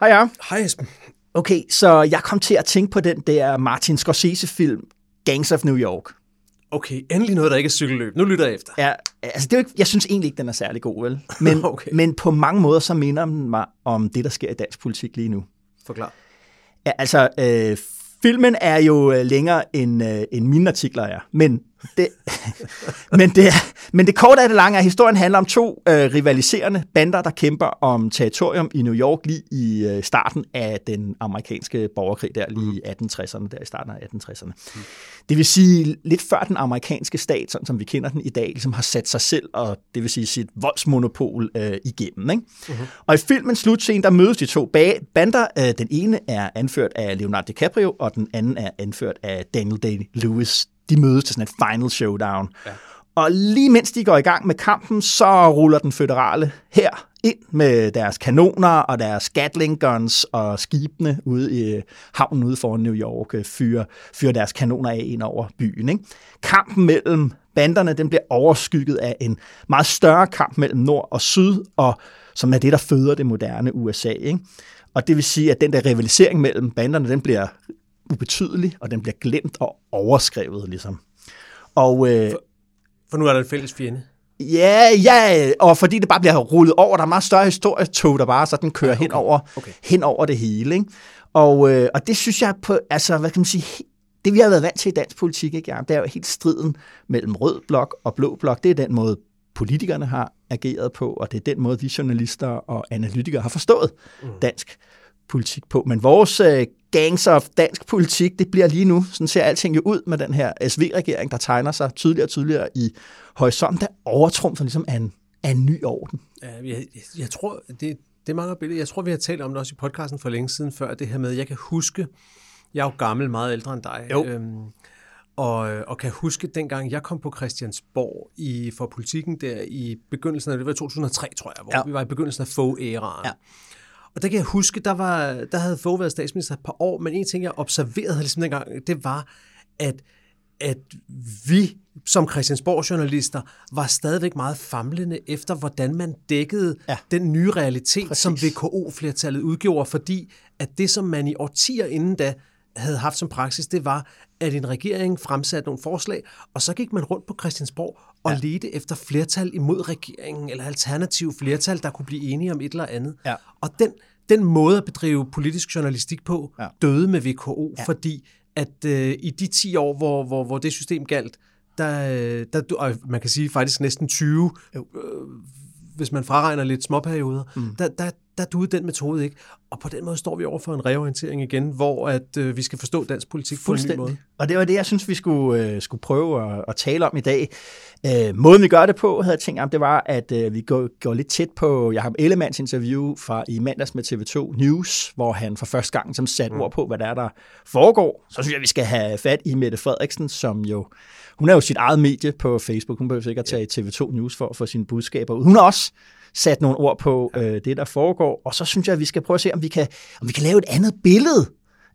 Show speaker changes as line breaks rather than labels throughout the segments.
Hej ja.
Hej Esben.
Okay, så jeg kom til at tænke på den der Martin Scorsese-film, Gangs of New York.
Okay, endelig noget, der ikke er cykelløb. Nu lytter jeg efter.
Ja, altså det er ikke, jeg synes egentlig ikke, den er særlig god, vel? Men,
Okay.
men på mange måder, så minder den mig om det, der sker i dansk politik lige nu.
Forklar.
Ja, altså, øh, filmen er jo øh, længere end, øh, end mine artikler er, men det, men, det, men det korte af det lange er, at historien handler om to øh, rivaliserende bander, der kæmper om territorium i New York lige i øh, starten af den amerikanske borgerkrig, der lige i 1860'erne, der i starten af 1860'erne. Det vil sige lidt før den amerikanske stat, sådan som vi kender den i dag, ligesom har sat sig selv og det vil sige sit voldsmonopol øh, igennem. Ikke? Uh-huh. Og i filmens slutscene, der mødes de to ba- bander. Øh, den ene er anført af Leonardo DiCaprio, og den anden er anført af Daniel Day-Lewis. De mødes til sådan et final showdown. Ja. Og lige mens de går i gang med kampen, så ruller den føderale her ind med deres kanoner og deres Gatling guns og skibene ude i øh, havnen ude foran New York øh, fyrer, fyrer deres kanoner af ind over byen. Ikke? Kampen mellem banderne den bliver overskygget af en meget større kamp mellem nord og syd, og som er det, der føder det moderne USA. Ikke? Og det vil sige, at den der rivalisering mellem banderne, den bliver ubetydelig, og den bliver glemt og overskrevet, ligesom. Og, øh,
For nu er der en fælles fjende.
Ja, ja, og fordi det bare bliver rullet over, der er meget større historietog, der bare sådan kører ja, okay. hen, over,
Okay.
hen over det hele. Ikke? Og, øh, og det synes jeg på, altså hvad kan man sige, det vi har været vant til i dansk politik, ikke, Jacob, det er jo helt striden mellem rød blok og blå blok. Det er den måde, politikerne har ageret på, og det er den måde, vi journalister og analytikere har forstået mm. dansk politik på. Men vores øh, gangs of dansk politik, det bliver lige nu, sådan ser alting jo ud med den her SV-regering, der tegner sig tydeligere og tydeligere i horisonten, der overtrumfer ligesom af en, af en ny orden.
Ja, jeg, jeg, tror, det, det er meget godt billede. Jeg tror, vi har talt om det også i podcasten for længe siden før, det her med, jeg kan huske, jeg er jo gammel, meget ældre end dig.
Jo.
Øhm, og, og kan huske, dengang jeg kom på Christiansborg i, for politikken der i begyndelsen af, det var 2003, tror jeg, hvor
Ja.
vi var i begyndelsen af Fogh-æraen.
Ja.
Og der kan jeg huske, der, var, der havde Fogh været statsminister et par år, men en ting, jeg observerede ligesom dengang, det var, at, at vi som Christiansborg-journalister var stadigvæk meget famlende efter, hvordan man dækkede
Ja.
den nye realitet.
Præcis.
som VKO-flertallet udgjorde, fordi at det, som man i årtier inden da havde haft som praksis, det var, at en regering fremsatte nogle forslag, og så gik man rundt på Christiansborg og ja. ledte efter flertal imod regeringen, eller alternativ flertal, der kunne blive enige om et eller andet.
Ja.
Og den, den måde at bedrive politisk journalistik på,
Ja.
døde med VKO,
Ja.
ja. fordi at øh, i de 10 år, hvor, hvor, hvor det system galt, der, øh, der, og man kan sige faktisk næsten 20, øh, hvis man fraregner lidt småperioder, mm. der, der, der duede den metode ikke. Og på den måde står vi over for en reorientering igen, hvor at øh, vi skal forstå dansk politik på en ny måde.
Og det var det, jeg synes, vi skulle, øh, skulle prøve at, at tale om i dag. Øh, måden, vi gør det på, havde jeg tænkt om, det var, at øh, vi går, går lidt tæt på Jacob Ellemanns interview fra i mandags med TV2 News, hvor han for første gang som satte mm. ord på, hvad der er, der foregår. Så synes jeg, vi skal have fat i Mette Frederiksen, som jo, hun er jo sit eget medie på Facebook. Hun behøver sikkert tage TV2 News for at få sine budskaber ud. Hun har også sat nogle ord på øh, det, der foregår. Og så synes jeg, at vi skal prøve at se, om vi kan, om vi kan lave et andet billede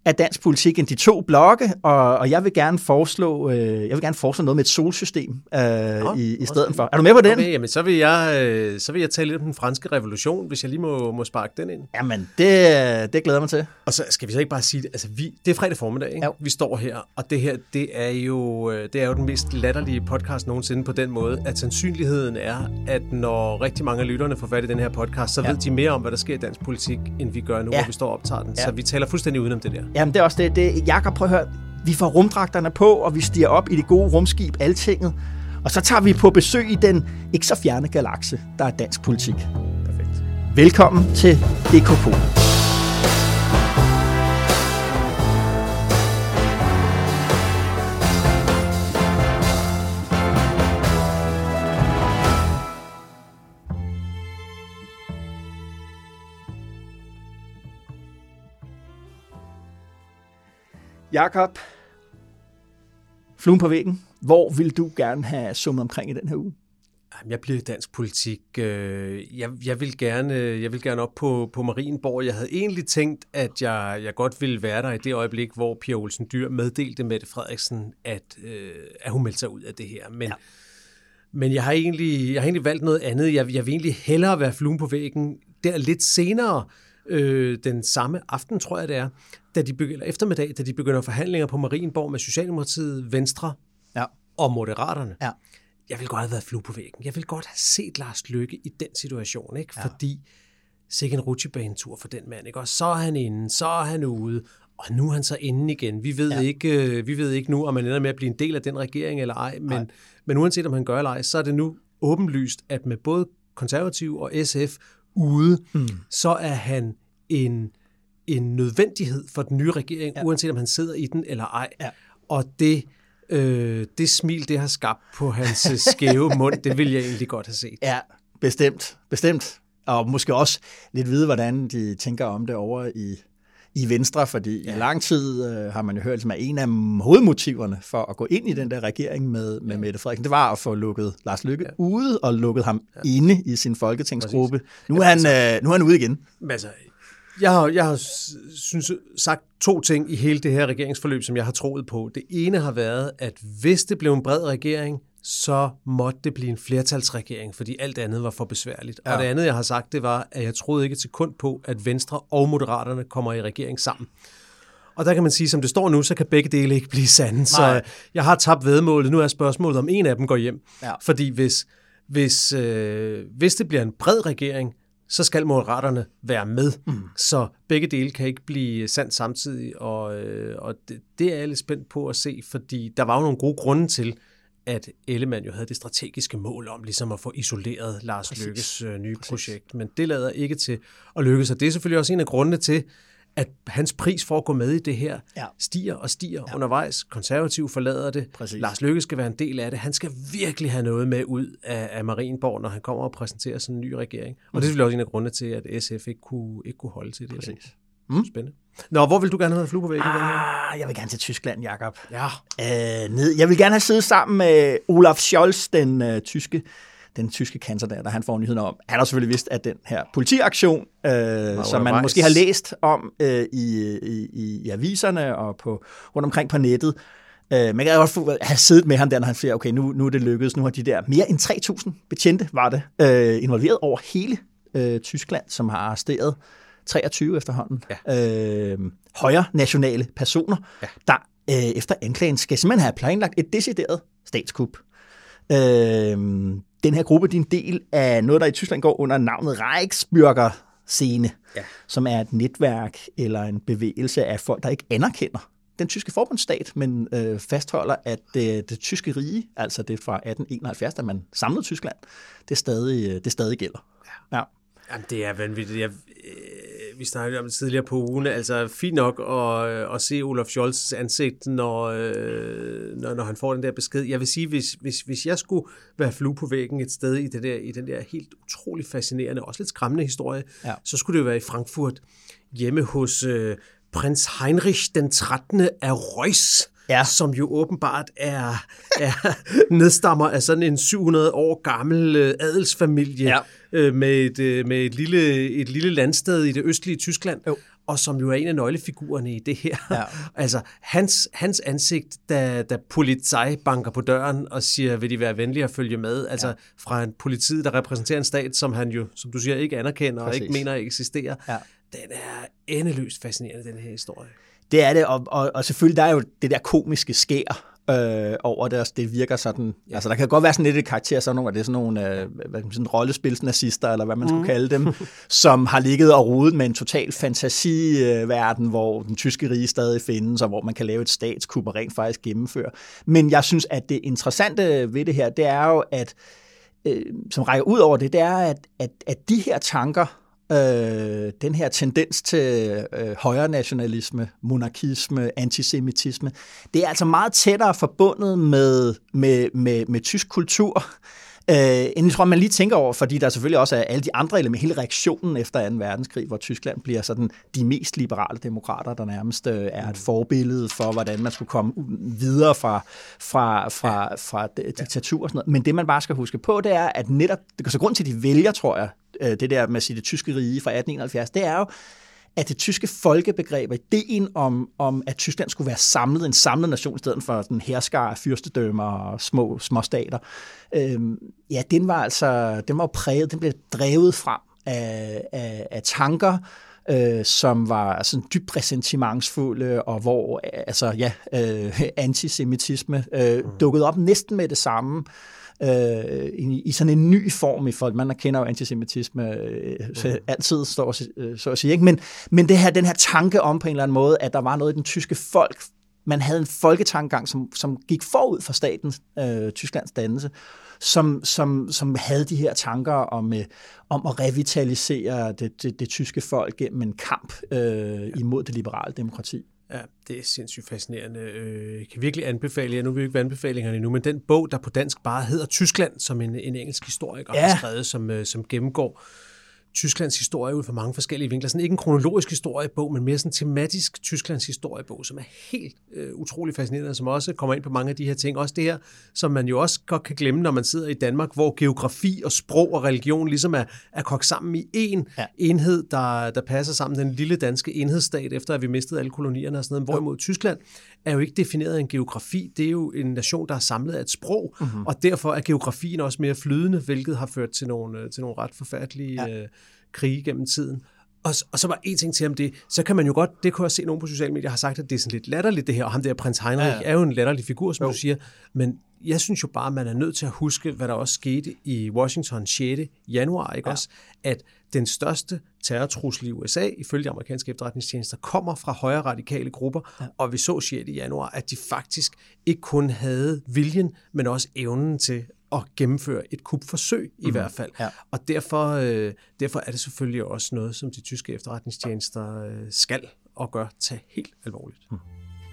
af dansk politik end de to blokke, og, og jeg vil gerne foreslå, øh, jeg vil gerne foreslå noget med et solsystem øh, i, i stedet for. Er du med på den?
Okay, jamen så vil, jeg, øh, så vil jeg tale lidt om den franske revolution, hvis jeg lige må, må sparke den ind.
Jamen, det, det glæder mig til.
Og så skal vi så ikke bare sige det, altså vi, det er fredag formiddag, ikke?
Jo.
vi står her, og det her, det er, jo, øh, det er jo den mest latterlige podcast nogensinde på den måde, at sandsynligheden er, at når rigtig mange af lytterne får fat i den her podcast, så
Ja.
ved de mere om, hvad der sker i dansk politik, end vi gør nu,
Ja.
hvor vi står og optager den.
Ja.
Så vi taler fuldstændig udenom det der.
Jamen, det er også det. det Jakob, prøv at høre. Vi får rumdragterne på, og vi stiger op i det gode rumskib Altinget. Og så tager vi på besøg i den ikke så fjerne galakse, der er dansk politik.
Perfekt.
Velkommen til DKP. Jakob, fluen på væggen. Hvor vil du gerne have summet omkring i den her uge?
Jeg bliver i dansk politik. Øh, jeg, jeg, vil gerne, jeg vil gerne op på, på Marienborg. Jeg havde egentlig tænkt, at jeg, jeg godt ville være der i det øjeblik, hvor Pia Olsen Dyr meddelte Mette Frederiksen, at, øh, at hun meldte sig ud af det her. Men, ja. men jeg, har egentlig, jeg har egentlig valgt noget andet. Jeg, jeg vil egentlig hellere være fluen på væggen der lidt senere, øh, den samme aften, tror jeg det er, da de begynder, eller eftermiddag, da de begynder forhandlinger på Marienborg med Socialdemokratiet, Venstre
ja.
og Moderaterne.
Ja
jeg vil godt have været flue på væggen. Jeg vil godt have set Lars Lykke i den situation, ikke? Ja. fordi sikke en rutsjebanetur for den mand. Ikke? Og så er han inde, så er han ude, og nu er han så inde igen. Vi ved, ja. ikke, øh, vi ved ikke nu, om han ender med at blive en del af den regering eller ej, men, men uanset om han gør eller ej, så er det nu åbenlyst, at med både konservativ og SF ude, mm. så er han en, en nødvendighed for den nye regering, ja. uanset om han sidder i den eller ej. Ja. Og det øh, det smil, det har skabt på hans øh, skæve mund, det vil jeg egentlig godt have set.
Ja, bestemt. Bestemt. Og måske også lidt vide, hvordan de tænker om det over i, i Venstre, fordi ja. i lang tid øh, har man jo hørt, at en af hovedmotiverne for at gå ind i den der regering med, med ja. Mette Frederiksen, det var at få lukket Lars Lykke ja. ude og lukket ham ja. inde i sin folketingsgruppe. Nu er, han, altså, øh, nu er han ude igen.
Altså, jeg har, jeg har synes, sagt to ting i hele det her regeringsforløb, som jeg har troet på. Det ene har været, at hvis det blev en bred regering, så måtte det blive en flertalsregering, fordi alt andet var for besværligt. Ja. Og det andet, jeg har sagt, det var, at jeg troede ikke til kund på, at Venstre og Moderaterne kommer i regering sammen. Og der kan man sige, som det står nu, så kan begge dele ikke blive sande. Nej. Så jeg har tabt vedmålet. Nu er spørgsmålet, om en af dem går hjem. Ja. Fordi hvis, hvis, øh, hvis det bliver en bred regering, så skal moderaterne være med. Mm. Så begge dele kan ikke blive sandt samtidig, og, øh, og det, det er jeg lidt spændt på at se, fordi der var jo nogle gode grunde til, at Ellemann jo havde det strategiske mål om ligesom at få isoleret Lars Præcis. Lykkes øh, nye Præcis. projekt, men det lader ikke til at lykkes, og det er selvfølgelig også en af grundene til, at hans pris for at gå med i det her ja. stiger og stiger ja. undervejs. Konservativ forlader det. Præcis. Lars Løkke skal være en del af det. Han skal virkelig have noget med ud af, af Marienborg, når han kommer og præsenterer sådan en ny regering. Og mm. det er selvfølgelig også en af grundene til, at SF ikke kunne, ikke kunne holde til det. Præcis. Mm. Spændende. Nå, hvor vil du gerne have flue på væggen?
Ah, jeg vil gerne til Tyskland, Jakob. Ja. Øh, ned. Jeg vil gerne have siddet sammen med Olaf Scholz, den øh, tyske den tyske kansler der, der han får nyheden om. Han har selvfølgelig vidst, at den her politiaktion, øh, som man måske har læst om øh, i, i, i aviserne og på, rundt omkring på nettet, øh, man kan godt have siddet med ham der, når han siger, okay, nu, nu er det lykkedes, nu har de der mere end 3.000 betjente, var det, øh, involveret over hele øh, Tyskland, som har arresteret 23 efterhånden ja. øh, højre nationale personer, ja. der øh, efter anklagen skal simpelthen have planlagt et decideret statskup. Øh, den her gruppe de er en del af noget, der i Tyskland går under navnet Reichsbürger scene, ja. som er et netværk eller en bevægelse af folk, der ikke anerkender den tyske forbundsstat, men øh, fastholder, at det, det tyske rige, altså det fra 1871, da man samlede Tyskland, det stadig, det stadig gælder. Ja. ja.
Jamen, det er vanvittigt. Jeg, øh, vi snakkede om det tidligere på ugen. Altså, fint nok at, at se Olaf Scholz' ansigt, når, øh, når, når han får den der besked. Jeg vil sige, hvis, hvis, hvis jeg skulle være flue på væggen et sted i, det der, i den der helt utrolig fascinerende, også lidt skræmmende historie, ja. så skulle det jo være i Frankfurt, hjemme hos øh, prins Heinrich den 13. af Reuss, ja. som jo åbenbart er, er nedstammer af sådan en 700 år gammel øh, adelsfamilie ja. Øh, med, et, øh, med et, lille, et lille landsted i det østlige Tyskland. Jo og som jo er en af nøglefigurerne i det her. Ja. altså, hans, hans ansigt, da, da politi banker på døren og siger, vil de være venlige at følge med, altså ja. fra en politiet, der repræsenterer en stat, som han jo, som du siger, ikke anerkender Præcis. og ikke mener eksisterer. Ja. Den er endeløst fascinerende, den her historie.
Det er det, og, og, og selvfølgelig der er jo det der komiske skær øh, over det, og det virker sådan, ja. altså der kan godt være sådan lidt et karakter, sådan nogle, det er sådan nogle øh, hvad sige, rollespilsnazister, eller hvad man skulle mm. kalde dem, som har ligget og rodet med en total fantasiverden, hvor den tyske rige stadig findes, og hvor man kan lave et statskup og rent faktisk gennemføre. Men jeg synes, at det interessante ved det her, det er jo, at øh, som rækker ud over det, det er, at, at, at de her tanker, øh, den her tendens til øh, højre nationalisme, monarkisme, antisemitisme, det er altså meget tættere forbundet med, med, med, med tysk kultur, Øh, jeg tror, man lige tænker over, fordi der selvfølgelig også er alle de andre elementer, hele reaktionen efter 2. verdenskrig, hvor Tyskland bliver sådan de mest liberale demokrater, der nærmest øh, er et forbillede for, hvordan man skulle komme videre fra, fra, fra, fra diktatur og sådan noget. Men det, man bare skal huske på, det er, at netop, så grund til, at de vælger, tror jeg, øh, det der med at sige det tyske rige fra 1871, det er jo, at det tyske folkebegreb, ideen om, om, at Tyskland skulle være samlet, en samlet nation, i stedet for den herskar af fyrstedømmer og små, små stater, øhm, ja, den var altså, den var præget, den blev drevet frem af, af, af tanker, øh, som var sådan dybt ressentimentsfulde, og hvor altså, ja, øh, antisemitisme øh, dukkede op næsten med det samme. øh, i, i sådan en ny form i folk. Man kender jo antisemitisme øh, så altid, står, øh, så at sige. Ikke? Men, men det her, den her tanke om på en eller anden måde, at der var noget i den tyske folk, man havde en folketankegang, som, som gik forud for statens, øh, Tysklands dannelse, som, som, som havde de her tanker om, øh, om at revitalisere det, det, det tyske folk gennem en kamp øh, imod det liberale demokrati.
Ja, det er sindssygt fascinerende. Øh, jeg kan virkelig anbefale jer, nu vil vi ikke anbefalingerne endnu, men den bog, der på dansk bare hedder Tyskland, som en, en engelsk historiker ja. har skrevet, som, øh, som gennemgår Tysklands historie ud fra mange forskellige vinkler. Sådan ikke en kronologisk historiebog, men mere sådan en tematisk Tysklands historiebog, som er helt øh, utrolig fascinerende, som også kommer ind på mange af de her ting. Også det her, som man jo også godt kan glemme, når man sidder i Danmark, hvor geografi og sprog og religion ligesom er, er kogt sammen i én ja. enhed, der, der passer sammen. Den lille danske enhedsstat, efter at vi mistede alle kolonierne og sådan noget. Hvorimod Tyskland er jo ikke defineret af en geografi. Det er jo en nation, der er samlet af et sprog, mm-hmm. og derfor er geografien også mere flydende, hvilket har ført til nogle, øh, til nogle ret forfærdelige ja. øh, krige gennem tiden. Og, og så var en ting til om det, så kan man jo godt, det kunne jeg se nogen på sociale medier har sagt, at det er sådan lidt latterligt det her, og ham der prins Heinrich ja, ja. er jo en latterlig figur, som jo. du siger, men jeg synes jo bare, at man er nødt til at huske, hvad der også skete i Washington 6. januar, ikke ja. også? At den største terrortrussel i USA, ifølge amerikanske efterretningstjenester, kommer fra højre radikale grupper, ja. og vi så 6. januar, at de faktisk ikke kun havde viljen, men også evnen til at gennemføre et kupforsøg i mm. hvert fald. Ja. Og derfor, øh, derfor er det selvfølgelig også noget, som de tyske efterretningstjenester øh, skal og gør tage helt alvorligt. Mm.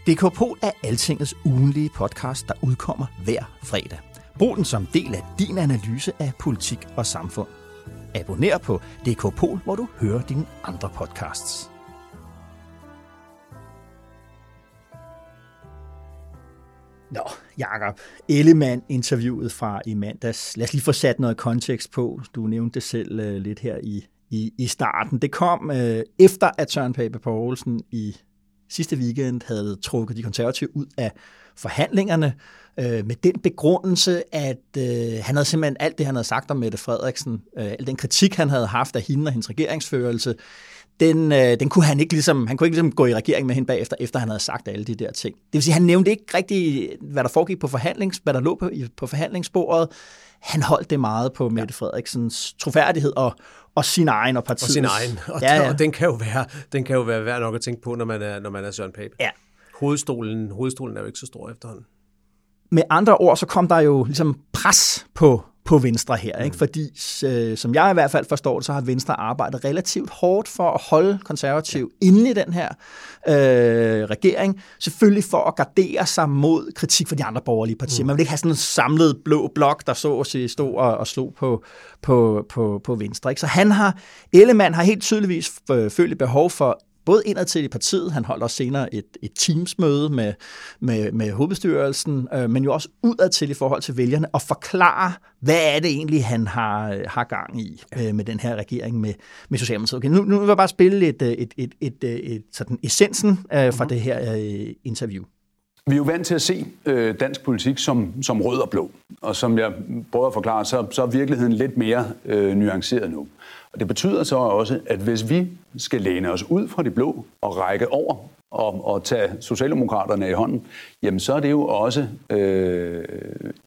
DKPol er Altingets ugenlige podcast, der udkommer hver fredag. Brug den som del af din analyse af politik og samfund. Abonner på DKPol, hvor du hører dine andre podcasts. Nå, Jakob. Ellemann-interviewet fra i mandags. Lad os lige få sat noget kontekst på. Du nævnte det selv uh, lidt her i, i, i starten. Det kom uh, efter, at Søren Pape Poulsen i sidste weekend havde trukket de konservative ud af forhandlingerne øh, med den begrundelse, at øh, han havde simpelthen alt det, han havde sagt om Mette Frederiksen, øh, al den kritik, han havde haft af hende og hendes regeringsførelse, den, øh, den kunne han ikke ligesom, han kunne ikke ligesom gå i regering med hende bagefter, efter han havde sagt alle de der ting. Det vil sige, han nævnte ikke rigtig, hvad der foregik på forhandlings, hvad der lå på, på forhandlingsbordet. Han holdt det meget på Mette Frederiksens troværdighed og, og sin egen og partiets.
Og sin egen. Og, ja, ja. og den, kan jo være, den kan jo være værd nok at tænke på, når man er, når man er Søren Pape. Ja. Hovedstolen, hovedstolen er jo ikke så stor efterhånden.
Med andre ord, så kom der jo ligesom pres på på Venstre her. Ikke? Mm. Fordi, øh, som jeg i hvert fald forstår det, så har Venstre arbejdet relativt hårdt for at holde konservativ ja. inde i den her øh, regering. Selvfølgelig for at gardere sig mod kritik fra de andre borgerlige partier. Mm. Man vil ikke have sådan en samlet blå blok, der så at sige, stod og, og slog på, på, på, på Venstre. Ikke? Så han har, Ellemann har helt tydeligvis øh, følt et behov for både indad til i partiet, han holdt også senere et, et teamsmøde med, med, med hovedbestyrelsen, øh, men jo også udad til i forhold til vælgerne, og forklare, hvad er det egentlig, han har, har gang i øh, med den her regering med, med Socialdemokratiet. Okay, nu, nu vil jeg bare spille et, et, et, et, et, et sådan essensen øh, fra mm-hmm. det her øh, interview.
Vi er jo vant til at se øh, dansk politik som, som rød og blå, og som jeg prøver at forklare, så, så er virkeligheden lidt mere øh, nuanceret nu. Og det betyder så også, at hvis vi skal læne os ud fra de blå og række over og, og tage Socialdemokraterne i hånden, jamen så er det jo også øh,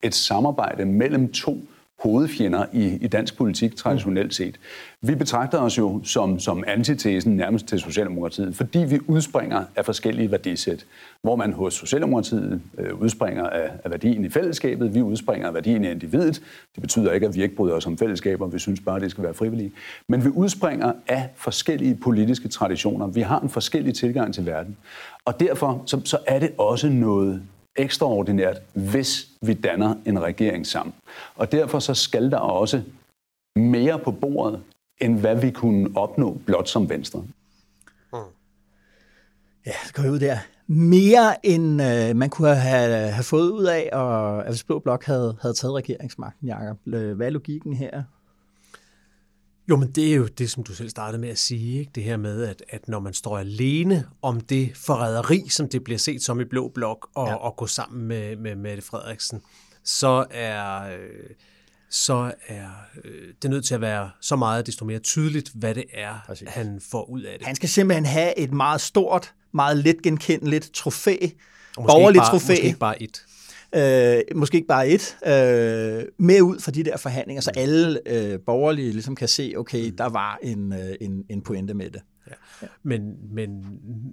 et samarbejde mellem to hovedfjender i, i dansk politik traditionelt set. Vi betragter os jo som, som antitesen nærmest til Socialdemokratiet, fordi vi udspringer af forskellige værdisæt. Hvor man hos Socialdemokratiet øh, udspringer af, af værdien i fællesskabet, vi udspringer af værdien i individet. Det betyder ikke, at vi ikke bryder os om fællesskaber, vi synes bare, at det skal være frivillige. Men vi udspringer af forskellige politiske traditioner. Vi har en forskellig tilgang til verden. Og derfor så, så er det også noget ekstraordinært, hvis vi danner en regering sammen. Og derfor så skal der også mere på bordet, end hvad vi kunne opnå blot som Venstre.
Ja, så går vi ud der. Mere end øh, man kunne have, have fået ud af, og, at hvis Blå Blok havde, havde taget regeringsmagten, Jacob. Øh, hvad er logikken her?
Jo, men det er jo det, som du selv startede med at sige, ikke? det her med, at, at når man står alene om det forræderi, som det bliver set som i Blå Blok, og, ja. og gå sammen med, med Mette Frederiksen, så er, øh, så er øh, det nødt til at være så meget desto mere tydeligt, hvad det er, Præcis. han får ud af det.
Han skal simpelthen have et meget stort, meget let genkendeligt trofæ, borgerligt trofæ.
Måske ikke bare et
øh, måske ikke bare et, øh, med ud fra de der forhandlinger, så alle øh, borgerlige ligesom kan se, okay, der var en, øh, en, en pointe med det. Ja.
Ja. Men, men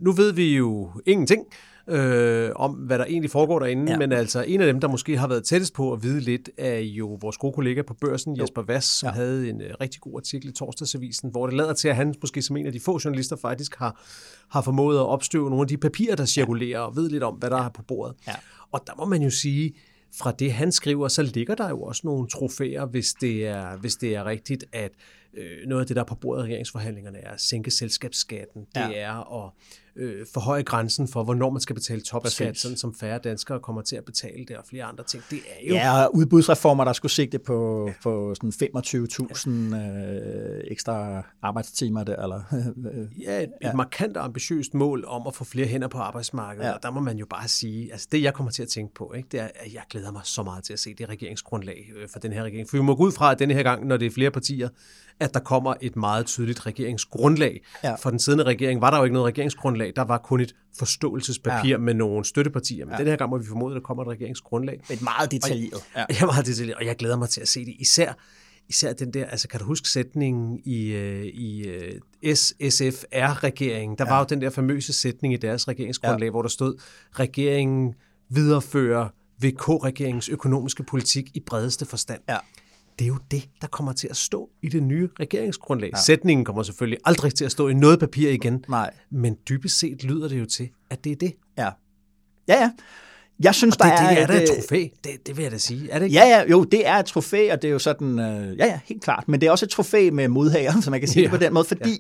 nu ved vi jo ingenting øh, om, hvad der egentlig foregår derinde, ja. men altså en af dem, der måske har været tættest på at vide lidt, er jo vores gode kollega på børsen, jo. Jesper Vass, som ja. havde en uh, rigtig god artikel i Torsdagsavisen, hvor det lader til, at han måske som en af de få journalister faktisk har, har formået at opstøve nogle af de papirer, der cirkulerer, og ved lidt om, hvad der er på bordet. Ja. Og der må man jo sige, fra det han skriver, så ligger der jo også nogle trofæer, hvis det er, hvis det er rigtigt, at øh, noget af det, der er på bordet i regeringsforhandlingerne, er at sænke selskabsskatten. Ja. Det er at øh, forhøje grænsen for, hvornår man skal betale topskat, sådan som færre danskere kommer til at betale det, og flere andre ting. Det er jo...
Ja, og udbudsreformer, der skulle sigte på, ja. på sådan 25.000 øh, ekstra arbejdstimer, der, eller...
ja, et, ja. et markant ambitiøst mål om at få flere hænder på arbejdsmarkedet, ja. og der må man jo bare sige, altså det jeg kommer til at tænke på, ikke, det er, at jeg glæder mig så meget til at se det regeringsgrundlag øh, for den her regering. For vi må gå ud fra, at denne her gang, når det er flere partier, at der kommer et meget tydeligt regeringsgrundlag. Ja. For den siddende regering var der jo ikke noget regeringsgrundlag, der var kun et forståelsespapir ja. med nogle støttepartier. Men ja. den her gang må vi formode, at der kommer et regeringsgrundlag.
Et meget detaljeret.
Og, ja. ja, meget detaljeret, og jeg glæder mig til at se det. Især, især den der, altså kan du huske sætningen i, øh, i øh, SSFR-regeringen? Der ja. var jo den der famøse sætning i deres regeringsgrundlag, ja. hvor der stod, regeringen viderefører VK-regeringens økonomiske politik i bredeste forstand. Ja det er jo det, der kommer til at stå i det nye regeringsgrundlag. Ja. Sætningen kommer selvfølgelig aldrig til at stå i noget papir igen.
Nej.
Men dybest set lyder det jo til, at det er det.
Ja. Ja, ja. Jeg synes,
og det,
der
det
er,
er et, et trofæ. Det, det vil jeg da sige. Er det ikke?
Ja, ja, jo, det er et trofæ, og det er jo sådan, øh, ja, ja, helt klart. Men det er også et trofæ med modhager, som man kan sige ja. på den måde, fordi ja.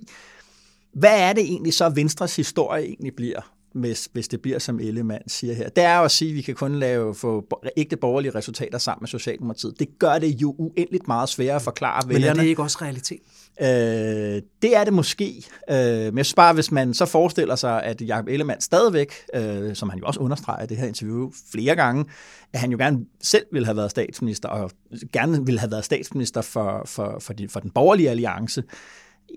hvad er det egentlig så, Venstres historie egentlig bliver? Hvis, hvis det bliver, som Ellemann siger her. Det er jo at sige, at vi kan kun lave få ægte borgerlige resultater sammen med Socialdemokratiet. Det gør det jo uendeligt meget sværere at forklare
vælgerne. Men er det ikke også realitet?
Øh, det er det måske. Øh, men jeg synes bare, hvis man så forestiller sig, at Jacob Ellemann stadigvæk, øh, som han jo også understreger i det her interview flere gange, at han jo gerne selv ville have været statsminister, og gerne ville have været statsminister for, for, for, de, for den borgerlige alliance,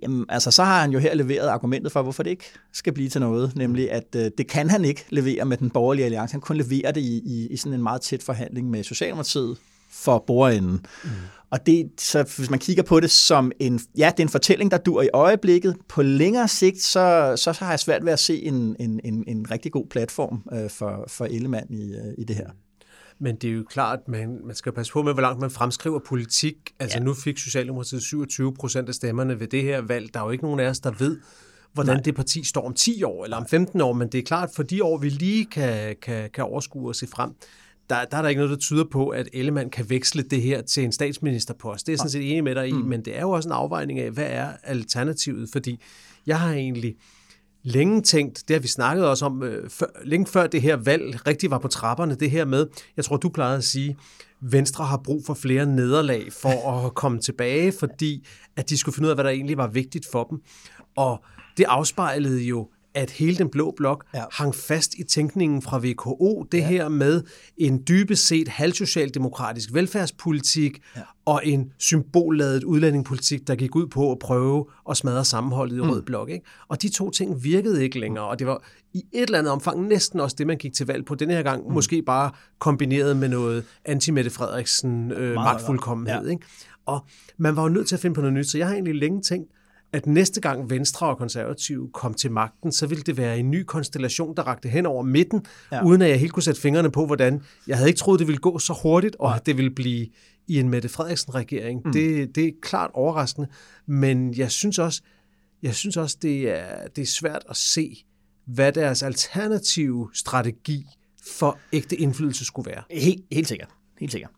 Jamen, altså, så har han jo her leveret argumentet for, hvorfor det ikke skal blive til noget, nemlig at øh, det kan han ikke levere med den borgerlige alliance. Han kun leverer det i, i, i sådan en meget tæt forhandling med Socialdemokratiet for bordenden. Mm. Og det, så hvis man kigger på det som en, ja, det er en fortælling, der dur i øjeblikket. På længere sigt, så, så har jeg svært ved at se en, en, en, en rigtig god platform øh, for, for Ellemann i, øh, i det her.
Men det er jo klart, at man, man skal passe på med, hvor langt man fremskriver politik. Altså ja. nu fik Socialdemokratiet 27 procent af stemmerne ved det her valg. Der er jo ikke nogen af os, der ved, hvordan Nej. det parti står om 10 år eller om 15 år, men det er klart, for de år, vi lige kan, kan, kan overskue og se frem, der, der er der ikke noget, der tyder på, at Ellemann kan veksle det her til en statsministerpost. Det er sådan set enig med dig i, mm. men det er jo også en afvejning af, hvad er alternativet? Fordi jeg har egentlig længe tænkt, det har vi snakket også om, øh, før, længe før det her valg rigtig var på trapperne, det her med, jeg tror, du plejede at sige, Venstre har brug for flere nederlag for at komme tilbage, fordi at de skulle finde ud af, hvad der egentlig var vigtigt for dem. Og det afspejlede jo at hele den blå blok ja. hang fast i tænkningen fra VKO, det ja. her med en dybest set halvsocialdemokratisk velfærdspolitik ja. og en symbolladet udlændingepolitik, der gik ud på at prøve at smadre sammenholdet i mm. rød blok. Ikke? Og de to ting virkede ikke længere, og det var i et eller andet omfang næsten også det, man gik til valg på denne her gang, mm. måske bare kombineret med noget anti-Mette Frederiksen øh, magtfuldkommenhed. Ja. Ikke? Og man var jo nødt til at finde på noget nyt, så jeg har egentlig længe tænkt, at næste gang Venstre og Konservative kom til magten, så ville det være en ny konstellation, der rakte hen over midten, ja. uden at jeg helt kunne sætte fingrene på, hvordan. Jeg havde ikke troet, det ville gå så hurtigt, og at det ville blive i en Mette Frederiksen-regering. Mm. Det, det er klart overraskende, men jeg synes også, jeg synes også det, er, det er svært at se, hvad deres alternative strategi for ægte indflydelse skulle være.
Helt, helt sikkert. Helt sikkert.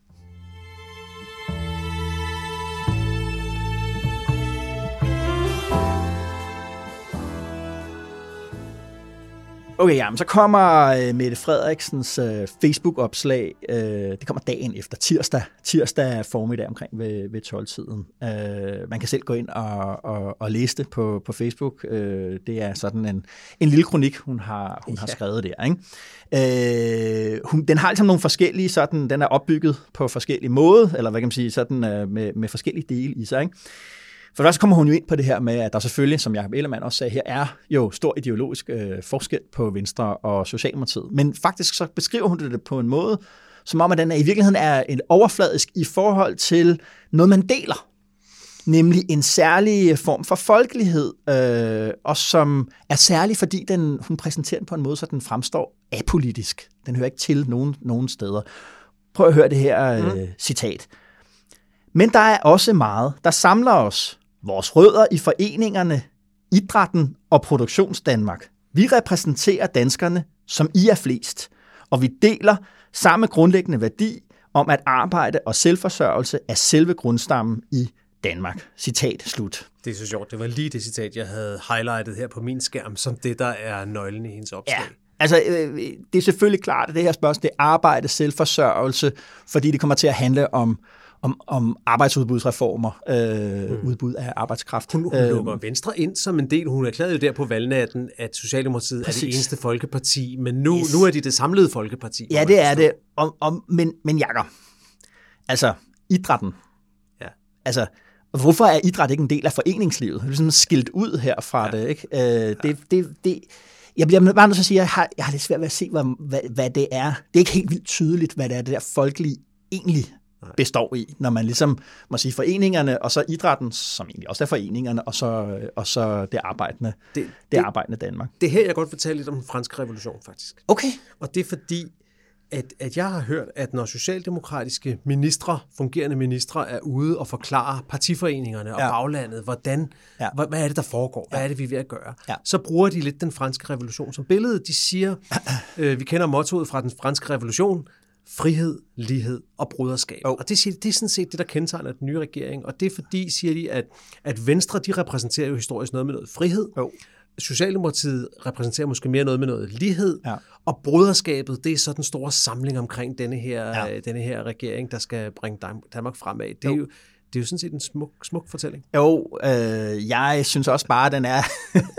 Okay, ja, men så kommer øh, Mette Frederiksens øh, Facebook-opslag, øh, det kommer dagen efter, tirsdag, tirsdag formiddag omkring ved, ved 12-tiden. Øh, man kan selv gå ind og, og, og læse det på, på Facebook. Øh, det er sådan en, en lille kronik, hun har, hun ja. har skrevet der. Ikke? Øh, hun, den har altså nogle forskellige, sådan, den er opbygget på forskellige måder, eller hvad kan man sige, sådan, øh, med, med forskellige dele i sig. Ikke? For først kommer hun jo ind på det her med, at der selvfølgelig, som Jacob Ellemann også sagde her, er jo stor ideologisk øh, forskel på Venstre og Socialdemokratiet. Men faktisk så beskriver hun det på en måde, som om, at den er, i virkeligheden er en overfladisk i forhold til noget, man deler. Nemlig en særlig form for folkelighed, øh, og som er særlig, fordi den, hun præsenterer den på en måde, så den fremstår apolitisk. Den hører ikke til nogen, nogen steder. Prøv at høre det her øh, mm. citat. Men der er også meget, der samler os. Vores rødder i foreningerne, idrætten og produktionsdanmark. Vi repræsenterer danskerne, som I er flest, og vi deler samme grundlæggende værdi om, at arbejde og selvforsørgelse er selve grundstammen i Danmark. Citat slut.
Det er så sjovt. Det var lige det citat, jeg havde highlightet her på min skærm, som det, der er nøglen i hendes opslag.
Ja. Altså, øh, det er selvfølgelig klart, at det her spørgsmål, det er arbejde, selvforsørgelse, fordi det kommer til at handle om, om, om arbejdsudbudsreformer, øh, mm. udbud af arbejdskraft.
Hun, hun øh, lukker Venstre ind som en del. Hun erklærede jo der på valgnatten, at Socialdemokratiet Præcis. er det eneste folkeparti, men nu, yes. nu er de det samlede folkeparti.
Ja, det er det. Om, om, men, men Jakob, altså idrætten, ja. altså hvorfor er idræt ikke en del af foreningslivet? Det er sådan skilt ud her fra ja. det, ikke? Øh, det, det, det, jeg bliver bare nødt til at sige, at jeg har, jeg har lidt svært ved at se, hvad, hvad, hvad det er. Det er ikke helt vildt tydeligt, hvad det er, det der folkelige egentlig. Består i, når man ligesom må sige foreningerne, og så idrætten, som egentlig også er foreningerne, og så, og så det arbejdende, det, det, det arbejdende Danmark.
Det her, jeg godt fortælle lidt om den franske revolution, faktisk.
Okay.
Og det er fordi, at, at jeg har hørt, at når socialdemokratiske ministre, fungerende ministre, er ude og forklare partiforeningerne og ja. baglandet, hvordan, ja. hvad, hvad er det, der foregår, hvad ja. er det, vi er ved at gøre, ja. så bruger de lidt den franske revolution som billede. De siger, øh, vi kender mottoet fra den franske revolution, frihed, lighed og broderskab. Oh. Og det, siger, det er sådan set det, der kendetegner den nye regering. Og det er fordi, siger de, at, at Venstre, de repræsenterer jo historisk noget med noget frihed. Oh. Socialdemokratiet repræsenterer måske mere noget med noget lighed, ja. og broderskabet, det er så den store samling omkring denne her, ja. denne her regering, der skal bringe Danmark fremad. Det er jo, jo det er jo sådan set en smuk, smuk fortælling.
Jo, øh, jeg synes også bare, at den er,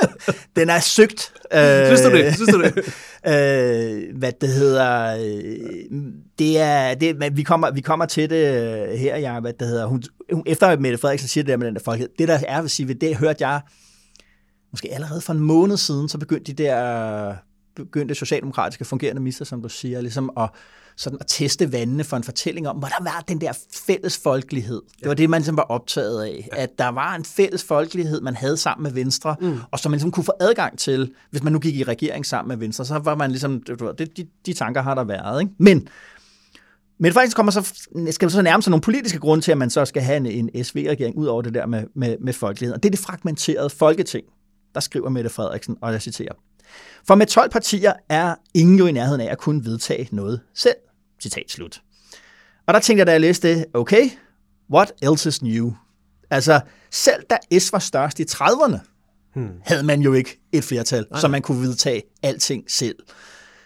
den er søgt.
Øh, synes du det? Synes du det?
øh, hvad det hedder, øh, det er, det, vi, kommer, vi kommer til det her, ja, hvad det hedder, hun, hun, efter Mette Frederiksen siger det der med den der folk, det der er, vil sige, det hørte jeg måske allerede for en måned siden, så begyndte de der, begyndte socialdemokratiske fungerende minister, som du siger, ligesom at sådan at teste vandene for en fortælling om, hvor der var den der fælles folkelighed. Det var det, man ligesom var optaget af. Ja. At der var en fælles folkelighed, man havde sammen med Venstre, mm. og som man ligesom kunne få adgang til, hvis man nu gik i regering sammen med Venstre. Så var man ligesom, det, de, de tanker har der været. Ikke? Men men faktisk kommer så, skal så nærme sig nogle politiske grunde til, at man så skal have en, en SV-regering ud over det der med, med, med folkelighed. Og det er det fragmenterede folketing, der skriver Mette Frederiksen, og jeg citerer. For med 12 partier er ingen jo i nærheden af at kunne vedtage noget selv. Citat slut. Og der tænkte jeg, da jeg læste det, okay, what else is new? Altså, selv da S var størst i 30'erne, hmm. havde man jo ikke et flertal, Nej. så man kunne vedtage alting selv.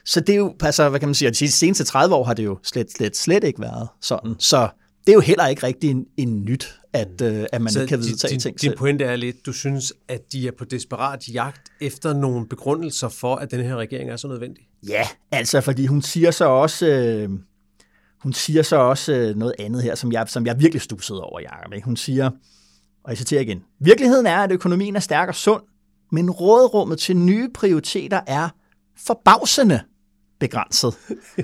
Så det er jo, altså, hvad kan man sige, de seneste 30 år har det jo slet, slet, slet ikke været sådan. Så det er jo heller ikke rigtig en, en nyt, at, øh, at man så ikke kan vedtage din, ting
din selv. Din pointe er lidt, du synes, at de er på desperat jagt efter nogle begrundelser for, at den her regering er så nødvendig?
Ja, altså fordi hun siger så også, øh, hun siger så også øh, noget andet her, som jeg, som jeg virkelig stussede over, Jacob. Ikke? Hun siger, og jeg citerer igen, virkeligheden er, at økonomien er stærk og sund, men rådrummet til nye prioriteter er forbavsende begrænset.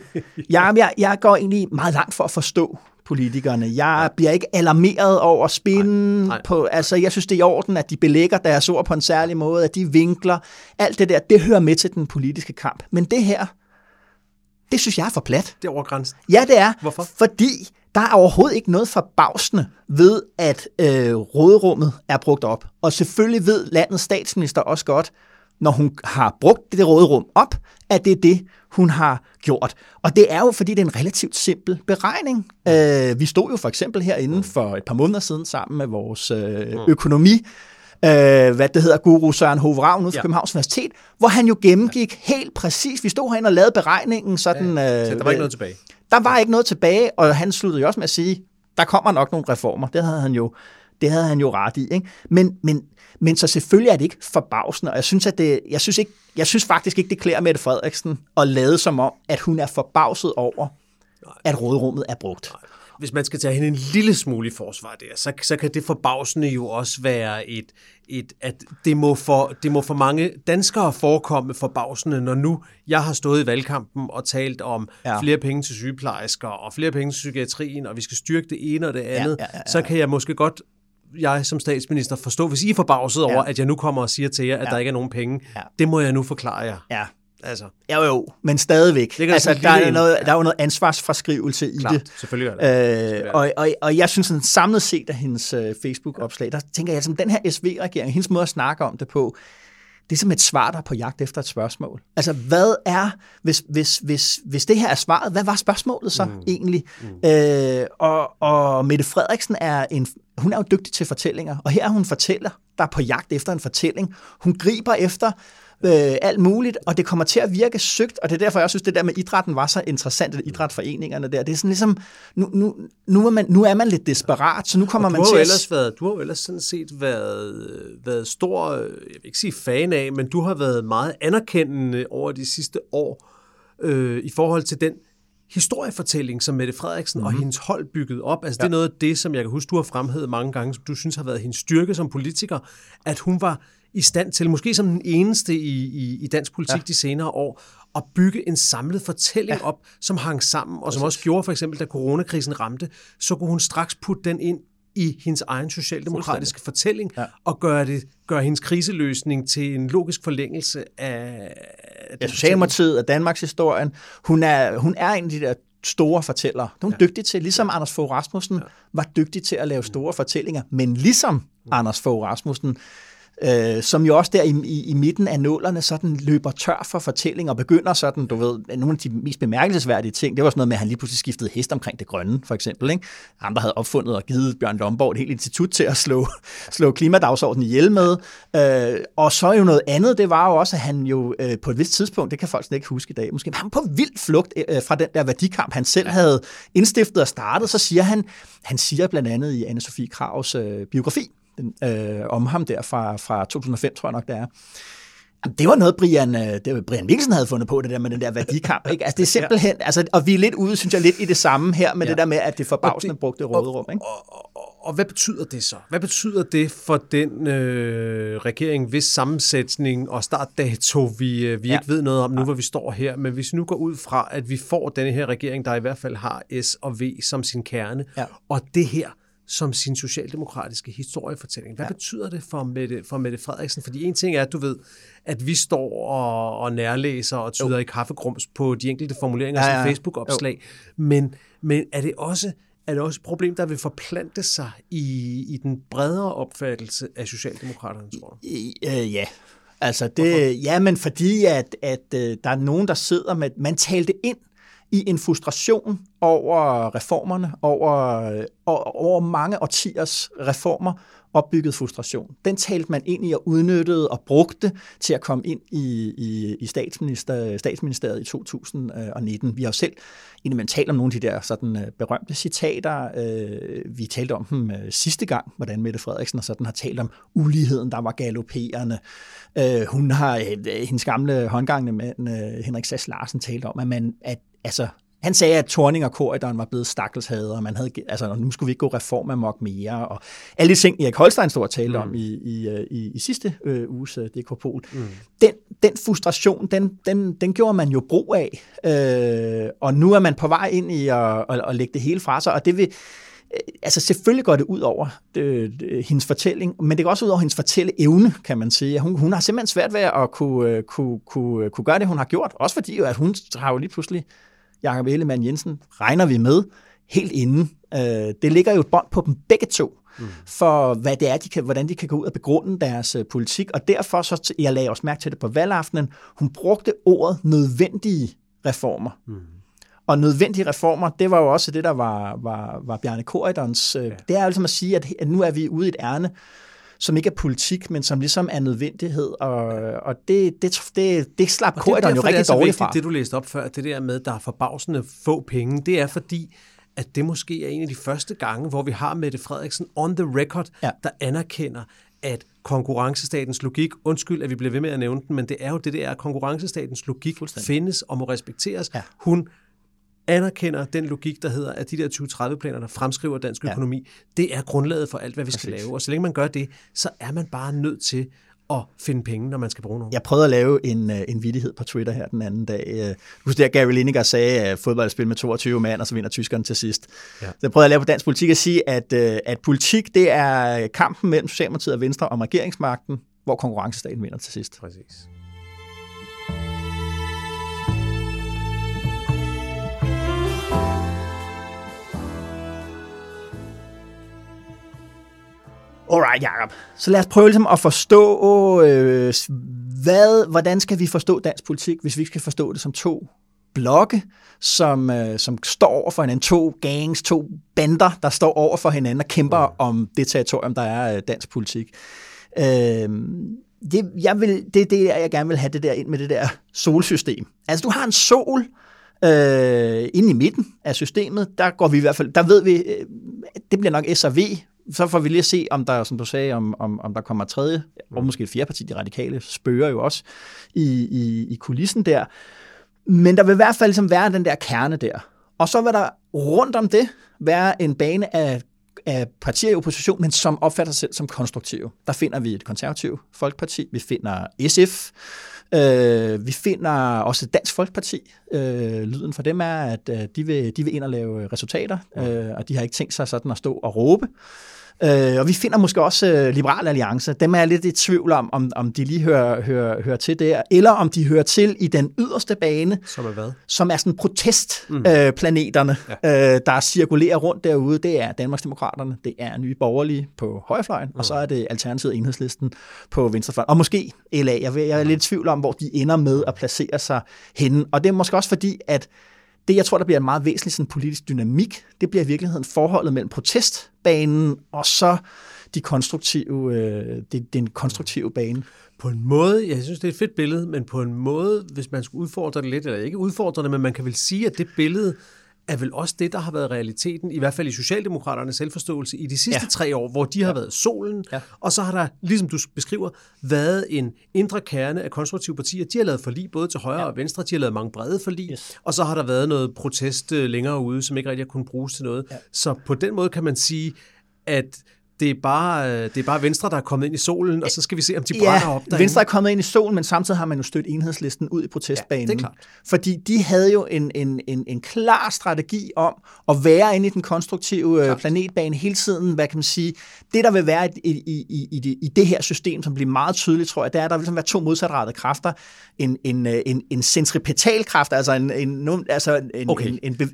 jeg, jeg, jeg går egentlig meget langt for at forstå politikerne. Jeg bliver ikke alarmeret over spinden. På, altså, jeg synes, det er i orden, at de belægger deres ord på en særlig måde, at de vinkler. Alt det der, det hører med til den politiske kamp. Men det her, det synes jeg er for plat.
Det er over grænsen.
Ja, det er.
Hvorfor?
Fordi der er overhovedet ikke noget forbavsende ved, at øh, råderummet er brugt op. Og selvfølgelig ved landets statsminister også godt, når hun har brugt det råderum op, at det er det, hun har gjort. Og det er jo, fordi det er en relativt simpel beregning. Øh, vi stod jo for eksempel herinde for et par måneder siden sammen med vores øh, økonomi, øh, hvad det hedder, guru Søren Hove Ravn ude fra ja. Københavns Universitet, hvor han jo gennemgik ja. helt præcis. Vi stod herinde og lavede beregningen sådan...
Ja, så der var
øh,
ikke noget tilbage.
Der var ikke noget tilbage, og han sluttede jo også med at sige, der kommer nok nogle reformer. Det havde han jo, det havde han jo ret i. Ikke? Men, men, men så selvfølgelig er det ikke forbavsende, og jeg synes, at det, jeg synes, ikke, jeg synes faktisk ikke, det klæder Mette Frederiksen at lade som om, at hun er forbavset over, at rådrummet er brugt.
Hvis man skal tage hende en lille smule i forsvar der, så, så kan det forbavsende jo også være et, et at det må, for, det må for mange danskere forekomme forbavsende, når nu jeg har stået i valgkampen og talt om ja. flere penge til sygeplejersker og flere penge til psykiatrien, og vi skal styrke det ene og det andet, ja, ja, ja, ja. så kan jeg måske godt jeg som statsminister forstå, hvis I er forbavset ja. over, at jeg nu kommer og siger til jer, at ja. der ikke er nogen penge. Ja. Det må jeg nu forklare jer.
Ja. Altså. Jo, jo, men stadigvæk. Det altså, der, er noget, der er jo noget ansvarsfraskrivelse i
Klart,
det.
selvfølgelig er det.
Øh, og, og, og jeg synes sådan, samlet set af hendes uh, Facebook-opslag, der tænker jeg, at den her SV-regering, hendes måde at snakke om det på, det er som et svar, der er på jagt efter et spørgsmål. Altså, hvad er, hvis, hvis, hvis, hvis det her er svaret, hvad var spørgsmålet så mm. egentlig? Mm. Øh, og, og Mette Frederiksen er en, hun er jo dygtig til fortællinger, og her er hun fortæller, der er på jagt efter en fortælling. Hun griber efter øh, alt muligt, og det kommer til at virke søgt, og det er derfor, jeg synes, det der med idrætten var så interessant, at idrætforeningerne der, det er sådan ligesom, nu, nu, nu, er, man, nu er man lidt desperat, så nu kommer man til
at... Ellers været, du har jo ellers sådan set været, været stor, jeg vil ikke sige fan af, men du har været meget anerkendende over de sidste år, øh, i forhold til den historiefortælling, som Mette Frederiksen mm-hmm. og mhm. hendes hold bygget op. Altså ja. det er noget af det, som jeg kan huske, du har fremhævet mange gange, som du synes har været hendes styrke som politiker, at hun var i stand til, måske som den eneste i, i, i dansk politik ja. de senere år, at bygge en samlet fortælling ja. op, som hang sammen, og som også gjorde for eksempel, da coronakrisen ramte, så kunne hun straks putte den ind i hendes egen socialdemokratiske fortælling, ja. og gøre, det, gøre hendes kriseløsning til en logisk forlængelse af...
Ja, Socialdemokratiet af Danmarks historien. Hun er, hun er en af de der store fortællere. Hun er ja. dygtig til, ligesom. Anders Fogh Rasmussen ja. var dygtig til at lave store fortællinger, men ligesom mm. Anders Fogh Rasmussen øh, som jo også der i, i, i midten af nålerne sådan løber tør for fortælling og begynder sådan, du ved, nogle af de mest bemærkelsesværdige ting, det var sådan noget med, at han lige pludselig skiftede hest omkring det grønne, for eksempel. Ikke? Han, der havde opfundet og givet Bjørn Lomborg et helt institut til at slå, slå klimadagsordenen ihjel med. Øh, og så jo noget andet, det var jo også, at han jo øh, på et vist tidspunkt, det kan folk slet ikke huske i dag, måske, men han på vild flugt øh, fra den der værdikamp, han selv havde indstiftet og startet, så siger han, han siger blandt andet i Anne-Sophie Kravs øh, biografi, øh, om ham der fra, fra 2005, tror jeg nok, det er. Jamen, det var noget, Brian, øh, det var Brian Mikkelsen havde fundet på, det der med den der værdikamp. Ikke? Altså, det er simpelthen, ja. altså, og vi er lidt ude, synes jeg, lidt i det samme her, med ja. det der med, at det forbavsende det, brugte råderum. Ikke?
Og, og, og, og hvad betyder det så? Hvad betyder det for den øh, regering, hvis sammensætning og startdato, vi, øh, vi ja. ikke ved noget om nu, hvor vi står her, men hvis vi nu går ud fra, at vi får denne her regering, der i hvert fald har S og V som sin kerne, ja. og det her som sin socialdemokratiske historiefortælling. Hvad ja. betyder det for Mette, for Mette Frederiksen? Fordi en ting er, at du ved, at vi står og, og nærlæser og tyder jo. i kaffegrums på de enkelte formuleringer ja, ja. af Facebook-opslag, men, men er det også er det også et problem, der vil forplante sig i, i den bredere opfattelse af Socialdemokraterne, tror du?
Øh, ja, altså det, ja, men fordi at, at øh, der er nogen, der sidder med, man talte ind i en frustration over reformerne, over, øh, over mange årtiers reformer, opbygget frustration. Den talte man ind i og udnyttede og brugte til at komme ind i, i, i statsminister, statsministeriet i 2019. Vi har jo selv indimellem talt om nogle af de der sådan, øh, berømte citater. Øh, vi talte om dem øh, sidste gang, hvordan Mette Frederiksen og sådan har talt om uligheden, der var galopperende. Øh, hun har, hendes gamle håndgangende mand, Henrik Sass Larsen, talt om, at, man, at altså, han sagde, at Torning og Korridoren var blevet stakkelshader, og man havde, altså, nu skulle vi ikke gå reformamok mere, og alle de ting, Erik Holstein stod og talte mm. om i, i, øh, i, i sidste øh, uges øh, Dekopol. Mm. Den, den frustration, den, den, den gjorde man jo brug af, øh, og nu er man på vej ind i at, at, at lægge det hele fra sig, og det vil, altså selvfølgelig går det ud over det, det, hendes fortælling, men det går også ud over hendes fortælleevne, kan man sige. Hun, hun har simpelthen svært ved at kunne, kunne, kunne, kunne gøre det, hun har gjort, også fordi at hun har jo lige pludselig Jakob Ellemann Jensen regner vi med helt inden. Øh, det ligger jo et bånd på dem begge to. mm. for hvad det er, de kan, hvordan de kan gå ud og begrunde deres uh, politik. Og derfor, så, jeg lagde også mærke til det på valgaftenen, hun brugte ordet nødvendige reformer. Mm. Og nødvendige reformer, det var jo også det, der var, var, var Bjarne Korydons. Øh, ja. Det er jo ligesom at sige, at, at nu er vi ude i et ærne, som ikke er politik, men som ligesom er nødvendighed, og, og det, det, det, det slap Korydon jo rigtig dårligt fra.
Det, du læste op før, det der med, at der er forbavsende få penge, det er fordi, at det måske er en af de første gange, hvor vi har Mette Frederiksen on the record, ja. der anerkender, at konkurrencestatens logik, undskyld, at vi bliver ved med at nævne den, men det er jo det der, at konkurrencestatens logik findes og må respekteres. Ja. Hun anerkender den logik, der hedder, at de der 2030-planer, der fremskriver dansk ja. økonomi, det er grundlaget for alt, hvad vi Præcis. skal lave. Og så længe man gør det, så er man bare nødt til at finde penge, når man skal bruge nogen.
Jeg prøvede at lave en, øh, en vidighed på Twitter her den anden dag. Husk det, at Gary Lineker sagde, at fodbold spil med 22 mand, og så vinder tyskerne til sidst. Ja. Så jeg prøvede at lave på dansk politik at sige, at, øh, at politik det er kampen mellem Socialdemokratiet og Venstre om regeringsmagten, hvor konkurrencestaten vinder til sidst.
Præcis.
Alright, Jacob. Så lad os prøve ligesom at forstå, øh, hvad, hvordan skal vi forstå dansk politik, hvis vi skal forstå det som to blokke, som, øh, som står over for hinanden. To gangs, to bander, der står over for hinanden og kæmper mm. om det territorium, der er øh, dansk politik. Øh, det, jeg vil, det er det, jeg gerne vil have det der ind med det der solsystem. Altså, du har en sol, øh, inde i midten af systemet, der går vi i hvert fald, der ved vi, øh, det bliver nok S og V, så får vi lige at se, om der, som du sagde, om, om, om der kommer tredje, og måske et fjerde parti, de radikale, spørger jo også i, i, i kulissen der. Men der vil i hvert fald ligesom være den der kerne der. Og så vil der rundt om det være en bane af, af partier i opposition, men som opfatter sig selv som konstruktive. Der finder vi et konservativt folkeparti, vi finder SF, øh, vi finder også Dansk Folkeparti. Øh, lyden for dem er, at øh, de, vil, de vil ind og lave resultater, øh, og de har ikke tænkt sig sådan at stå og råbe. Øh, og vi finder måske også øh, Liberal Alliance. Dem er jeg lidt i tvivl om, om, om de lige hører, hører, hører til der, eller om de hører til i den yderste bane.
Som er hvad?
Som er sådan protestplaneterne, mm. øh, ja. øh, der cirkulerer rundt derude. Det er Danmarksdemokraterne, det er Nye Borgerlige på højrefløjen, mm. og så er det Alternativet Enhedslisten på venstrefløjen. Og måske LA. Jeg, jeg er lidt i tvivl om, hvor de ender med at placere sig henne. Og det er måske også fordi, at det, jeg tror, der bliver en meget væsentlig sådan, politisk dynamik, det bliver i virkeligheden forholdet mellem protestbanen og så de konstruktive, øh, det, den konstruktive bane.
På en måde, jeg synes, det er et fedt billede, men på en måde, hvis man skulle udfordre det lidt, eller ikke udfordre det, men man kan vel sige, at det billede er vel også det, der har været realiteten, i hvert fald i Socialdemokraternes selvforståelse i de sidste ja. tre år, hvor de har ja. været solen, ja. og så har der, ligesom du beskriver, været en indre kerne af konstruktive partier. De har lavet forlig både til højre ja. og venstre, de har lavet mange brede forlig, yes. og så har der været noget protest øh, længere ude, som ikke rigtig har kunnet bruges til noget. Ja. Så på den måde kan man sige, at det er, bare, øh, det er bare Venstre, der er kommet ind i solen, og så skal vi se, om de brænder ja, op derinde.
Venstre er kommet ind i solen, men samtidig har man jo stødt enhedslisten ud i protestbanen. Ja, det er klart. Fordi de havde jo en, en, en, en klar strategi om at være inde i den konstruktive øh, klart. planetbane hele tiden. Hvad kan man sige? Det, der vil være i, i, i, i, det, i det her system, som bliver meget tydeligt, tror jeg, det er, at der vil ligesom være to modsatrettede kræfter. En, en, øh, en, en centripetal kraft, altså en... en altså en,
okay.
en, en,
en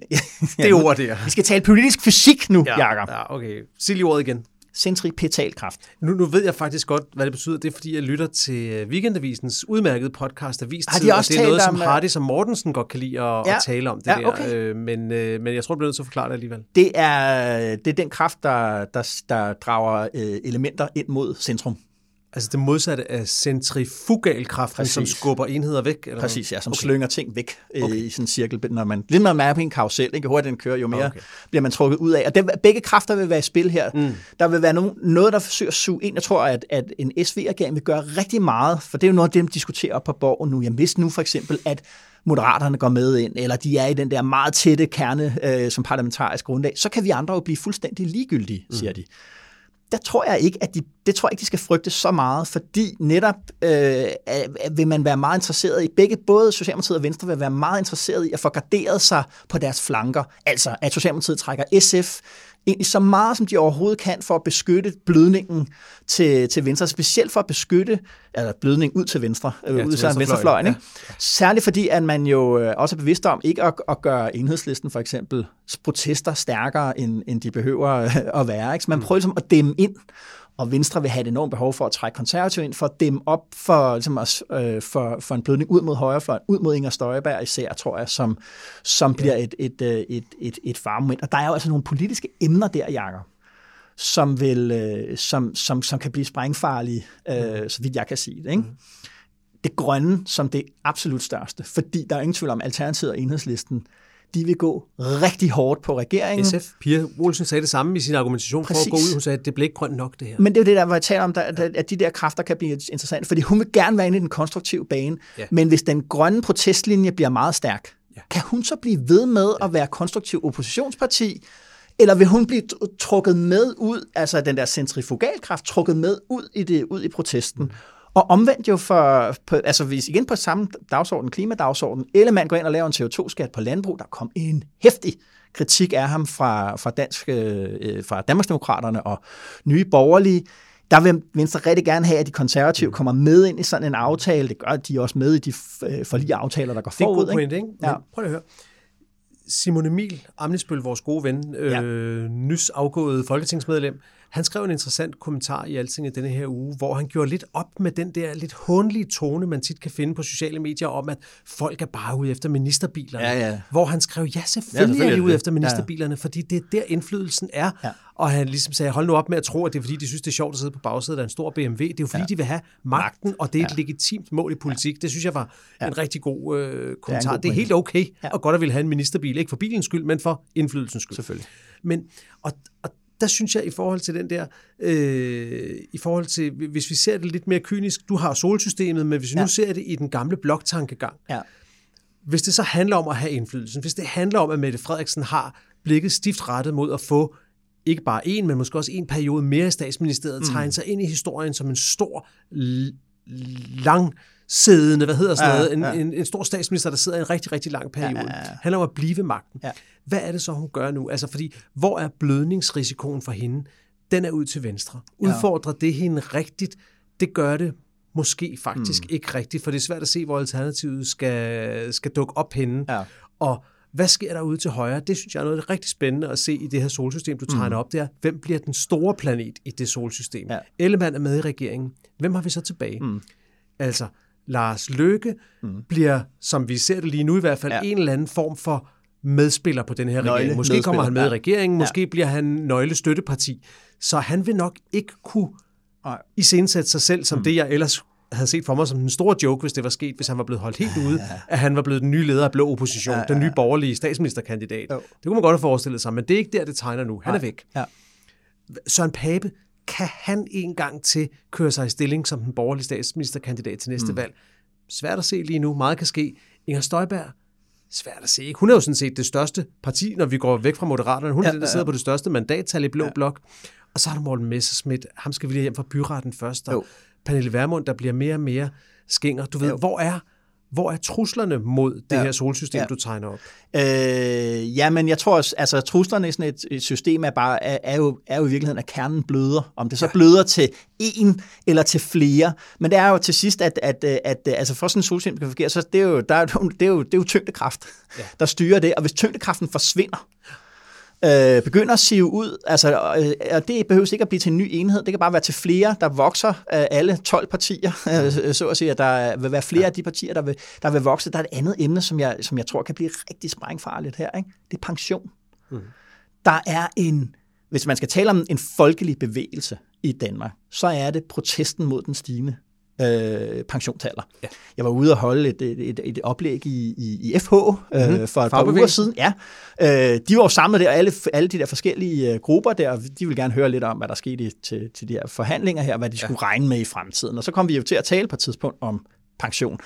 det ord, det er.
Vi skal tale politisk fysik nu, ja, Jacob.
Ja, okay. Sig lige ordet igen
centripetalkraft.
Nu, nu ved jeg faktisk godt, hvad det betyder. Det er, fordi jeg lytter til øh, Weekendavisens udmærkede podcast, Avis
Har de også
og det er noget,
som
øh, Hardy som Mortensen godt kan lide at, ja. at tale om. Det ja, okay. der. Øh, men, øh, men jeg tror, du bliver nødt til at forklare det alligevel.
Det er, det er den kraft, der, der, der drager øh, elementer ind mod centrum.
Altså det modsatte af centrifugalkraften, Præcis. som skubber enheder væk? Eller
Præcis, ja, som okay. slynger ting væk øh, okay. i sådan en cirkel. Når man, lidt når man er på en karusel, ikke? jo hurtigere den kører, jo mere okay. bliver man trukket ud af. Og det, begge kræfter vil være i spil her. Mm. Der vil være no, noget, der forsøger at suge ind. Jeg tror, at, at en SV-regering vil gøre rigtig meget, for det er jo noget, de diskuterer op på borgen nu. Jeg hvis nu for eksempel, at Moderaterne går med ind, eller de er i den der meget tætte kerne øh, som parlamentarisk grundlag, så kan vi andre jo blive fuldstændig ligegyldige, mm. siger de der tror jeg ikke, at de, det tror jeg ikke, de skal frygte så meget, fordi netop øh, vil man være meget interesseret i, begge, både Socialdemokratiet og Venstre vil være meget interesseret i at få garderet sig på deres flanker. Altså, at Socialdemokratiet trækker SF egentlig så meget, som de overhovedet kan for at beskytte blødningen til, til venstre, specielt for at beskytte eller blødning ud til venstre, ja, ud til venstrefløjen. ikke? Ja, ja. Særligt fordi, at man jo øh, også er bevidst om ikke at, at gøre enhedslisten for eksempel protester stærkere, end, end de behøver at være. Ikke? Så man mm. prøver ligesom at dæmme ind og Venstre vil have et enormt behov for at trække konservativ ind, for at dæmme op for, ligesom, øh, for, for en blødning ud mod højrefløjen, ud mod Inger Støjberg især, tror jeg, som, som bliver et, et, øh, et, et, et farmoment. Og der er jo altså nogle politiske emner der, Jacob, som, vil, øh, som, som, som kan blive sprængfarlige, øh, mm. så vidt jeg kan sige det. Ikke? Mm. Det grønne som det absolut største, fordi der er ingen tvivl om, Alternativet og Enhedslisten de vil gå rigtig hårdt på regeringen.
SF, Pia Olsen sagde det samme i sin argumentation Præcis. for at gå ud. Hun sagde, at det blev ikke grønt nok, det her.
Men det er jo det, der var jeg taler om, der, at de der kræfter kan blive interessante, fordi hun vil gerne være inde i den konstruktive bane, ja. men hvis den grønne protestlinje bliver meget stærk, ja. kan hun så blive ved med ja. at være konstruktiv oppositionsparti, eller vil hun blive trukket med ud, altså den der centrifugalkraft, trukket med ud i, det, ud i protesten? Mm. Og omvendt jo for, på, altså hvis igen på samme dagsorden, klimadagsorden, eller man går ind og laver en CO2-skat på landbrug, der kom en hæftig kritik af ham fra, fra, dansk, øh, fra Danmarksdemokraterne og nye borgerlige. Der vil Venstre rigtig gerne have, at de konservative kommer med ind i sådan en aftale. Det gør de også med i de øh, forlige aftaler, der går forud.
Det er en god point, ikke? Ja. prøv at høre. Simon Emil Amnesbøl, vores gode ven, øh, ja. nys afgået folketingsmedlem, han skrev en interessant kommentar i Altinget denne her uge, hvor han gjorde lidt op med den der lidt håndlige tone, man tit kan finde på sociale medier om, at folk er bare ude efter ministerbilerne.
Ja, ja.
Hvor han skrev, ja, selvfølgelig, ja, selvfølgelig er de ude efter ministerbilerne, ja. fordi det er der indflydelsen er. Ja. Og han ligesom sagde, hold nu op med at tro, at det er fordi, de synes, det er sjovt at sidde på bagsædet af en stor BMW. Det er jo fordi, ja. de vil have magten, Magt. og det er et ja. legitimt mål i politik. Ja. Det synes jeg var ja. en rigtig god øh, kommentar. Det er, god det er helt okay ja. og godt at ville have en ministerbil. Ikke for bilens skyld, men for indflydelsens skyld.
Selvfølgelig.
Men, og, og der synes jeg i forhold til den der, øh, i forhold til, hvis vi ser det lidt mere kynisk, du har solsystemet, men hvis vi ja. nu ser det i den gamle bloktankegang, ja. hvis det så handler om at have indflydelsen, hvis det handler om, at Mette Frederiksen har blikket stift rettet mod at få ikke bare en, men måske også en periode mere i statsministeriet, mm. tegne sig ind i historien som en stor, lang siddende, hvad hedder sådan ja, noget, en, ja. en, en stor statsminister, der sidder i en rigtig, rigtig lang periode. Ja, ja, ja. handler om at blive magten. Ja. Hvad er det så, hun gør nu? Altså, fordi, hvor er blødningsrisikoen for hende? Den er ud til venstre. Udfordrer ja. det hende rigtigt? Det gør det måske faktisk mm. ikke rigtigt, for det er svært at se, hvor alternativet skal, skal dukke op henne. Ja. Og hvad sker der ude til højre? Det synes jeg er noget rigtig spændende at se i det her solsystem, du tegner mm. op der. Hvem bliver den store planet i det solsystem? Ja. Ellemann er med i regeringen. Hvem har vi så tilbage? Mm. Altså, Lars Løkke mm. bliver, som vi ser det lige nu i hvert fald, ja. en eller anden form for medspiller på den her Nøgle, regering. Måske kommer han med ja. i regeringen, måske ja. bliver han nøgle støtteparti. Så han vil nok ikke kunne iscenesætte sig selv som mm. det, jeg ellers havde set for mig som en stor joke, hvis det var sket, hvis han var blevet holdt helt ude, ja. at han var blevet den nye leder af Blå Opposition, ja, ja, ja. den nye borgerlige statsministerkandidat. Jo. Det kunne man godt have forestillet sig, men det er ikke der, det tegner nu. Han Nej. er væk. Ja. Søren Pape, kan han en gang til køre sig i stilling som den borgerlige statsministerkandidat til næste mm. valg? Svært at se lige nu. Meget kan ske. Inger Støjberg, svært at se. Ikke? Hun er jo sådan set det største parti, når vi går væk fra Moderaterne. Hun er ja, den, der sidder ja. på det største mandattal i Blå ja. Blok. Og så er der Morten Messerschmidt. Ham skal vi lige hjem fra byretten først. Og Pernille Vermund, der bliver mere og mere skinger. Du ved, jo. hvor er hvor er truslerne mod det ja. her solsystem, ja. du tegner op?
Øh, ja, men jeg tror, altså truslerne i sådan et, et system er, bare, er, er, jo, er jo i virkeligheden, at kernen bløder. Om det så ja. bløder til en eller til flere. Men det er jo til sidst, at, at, at, at altså for sådan et solsystem kan fungere, så det er jo, der er, det er jo, det er jo tyngdekraft, ja. der styrer det. Og hvis tyngdekraften forsvinder, øh, begynder at sive ud. Altså, øh, og det behøver ikke at blive til en ny enhed. Det kan bare være til flere, der vokser af alle 12 partier, øh, så at sige, at der vil være flere ja. af de partier, der vil, der vil vokse. Der er et andet emne, som jeg, som jeg tror kan blive rigtig sprængfarligt her. Ikke? Det er pension. Mm. Der er en, hvis man skal tale om en folkelig bevægelse i Danmark, så er det protesten mod den stigende øh, pensionsalder. Ja. Jeg var ude og holde et, et, et, et oplæg i, i, i FH mm-hmm. øh, mhm. for et par uger siden. Ja. Øh, de var jo samlet der, alle, alle de der forskellige øh, grupper der, de ville gerne høre lidt om, hvad der skete til, til de her forhandlinger her, hvad de ja. skulle regne med i fremtiden. Og så kom vi jo til at tale på et tidspunkt om pension.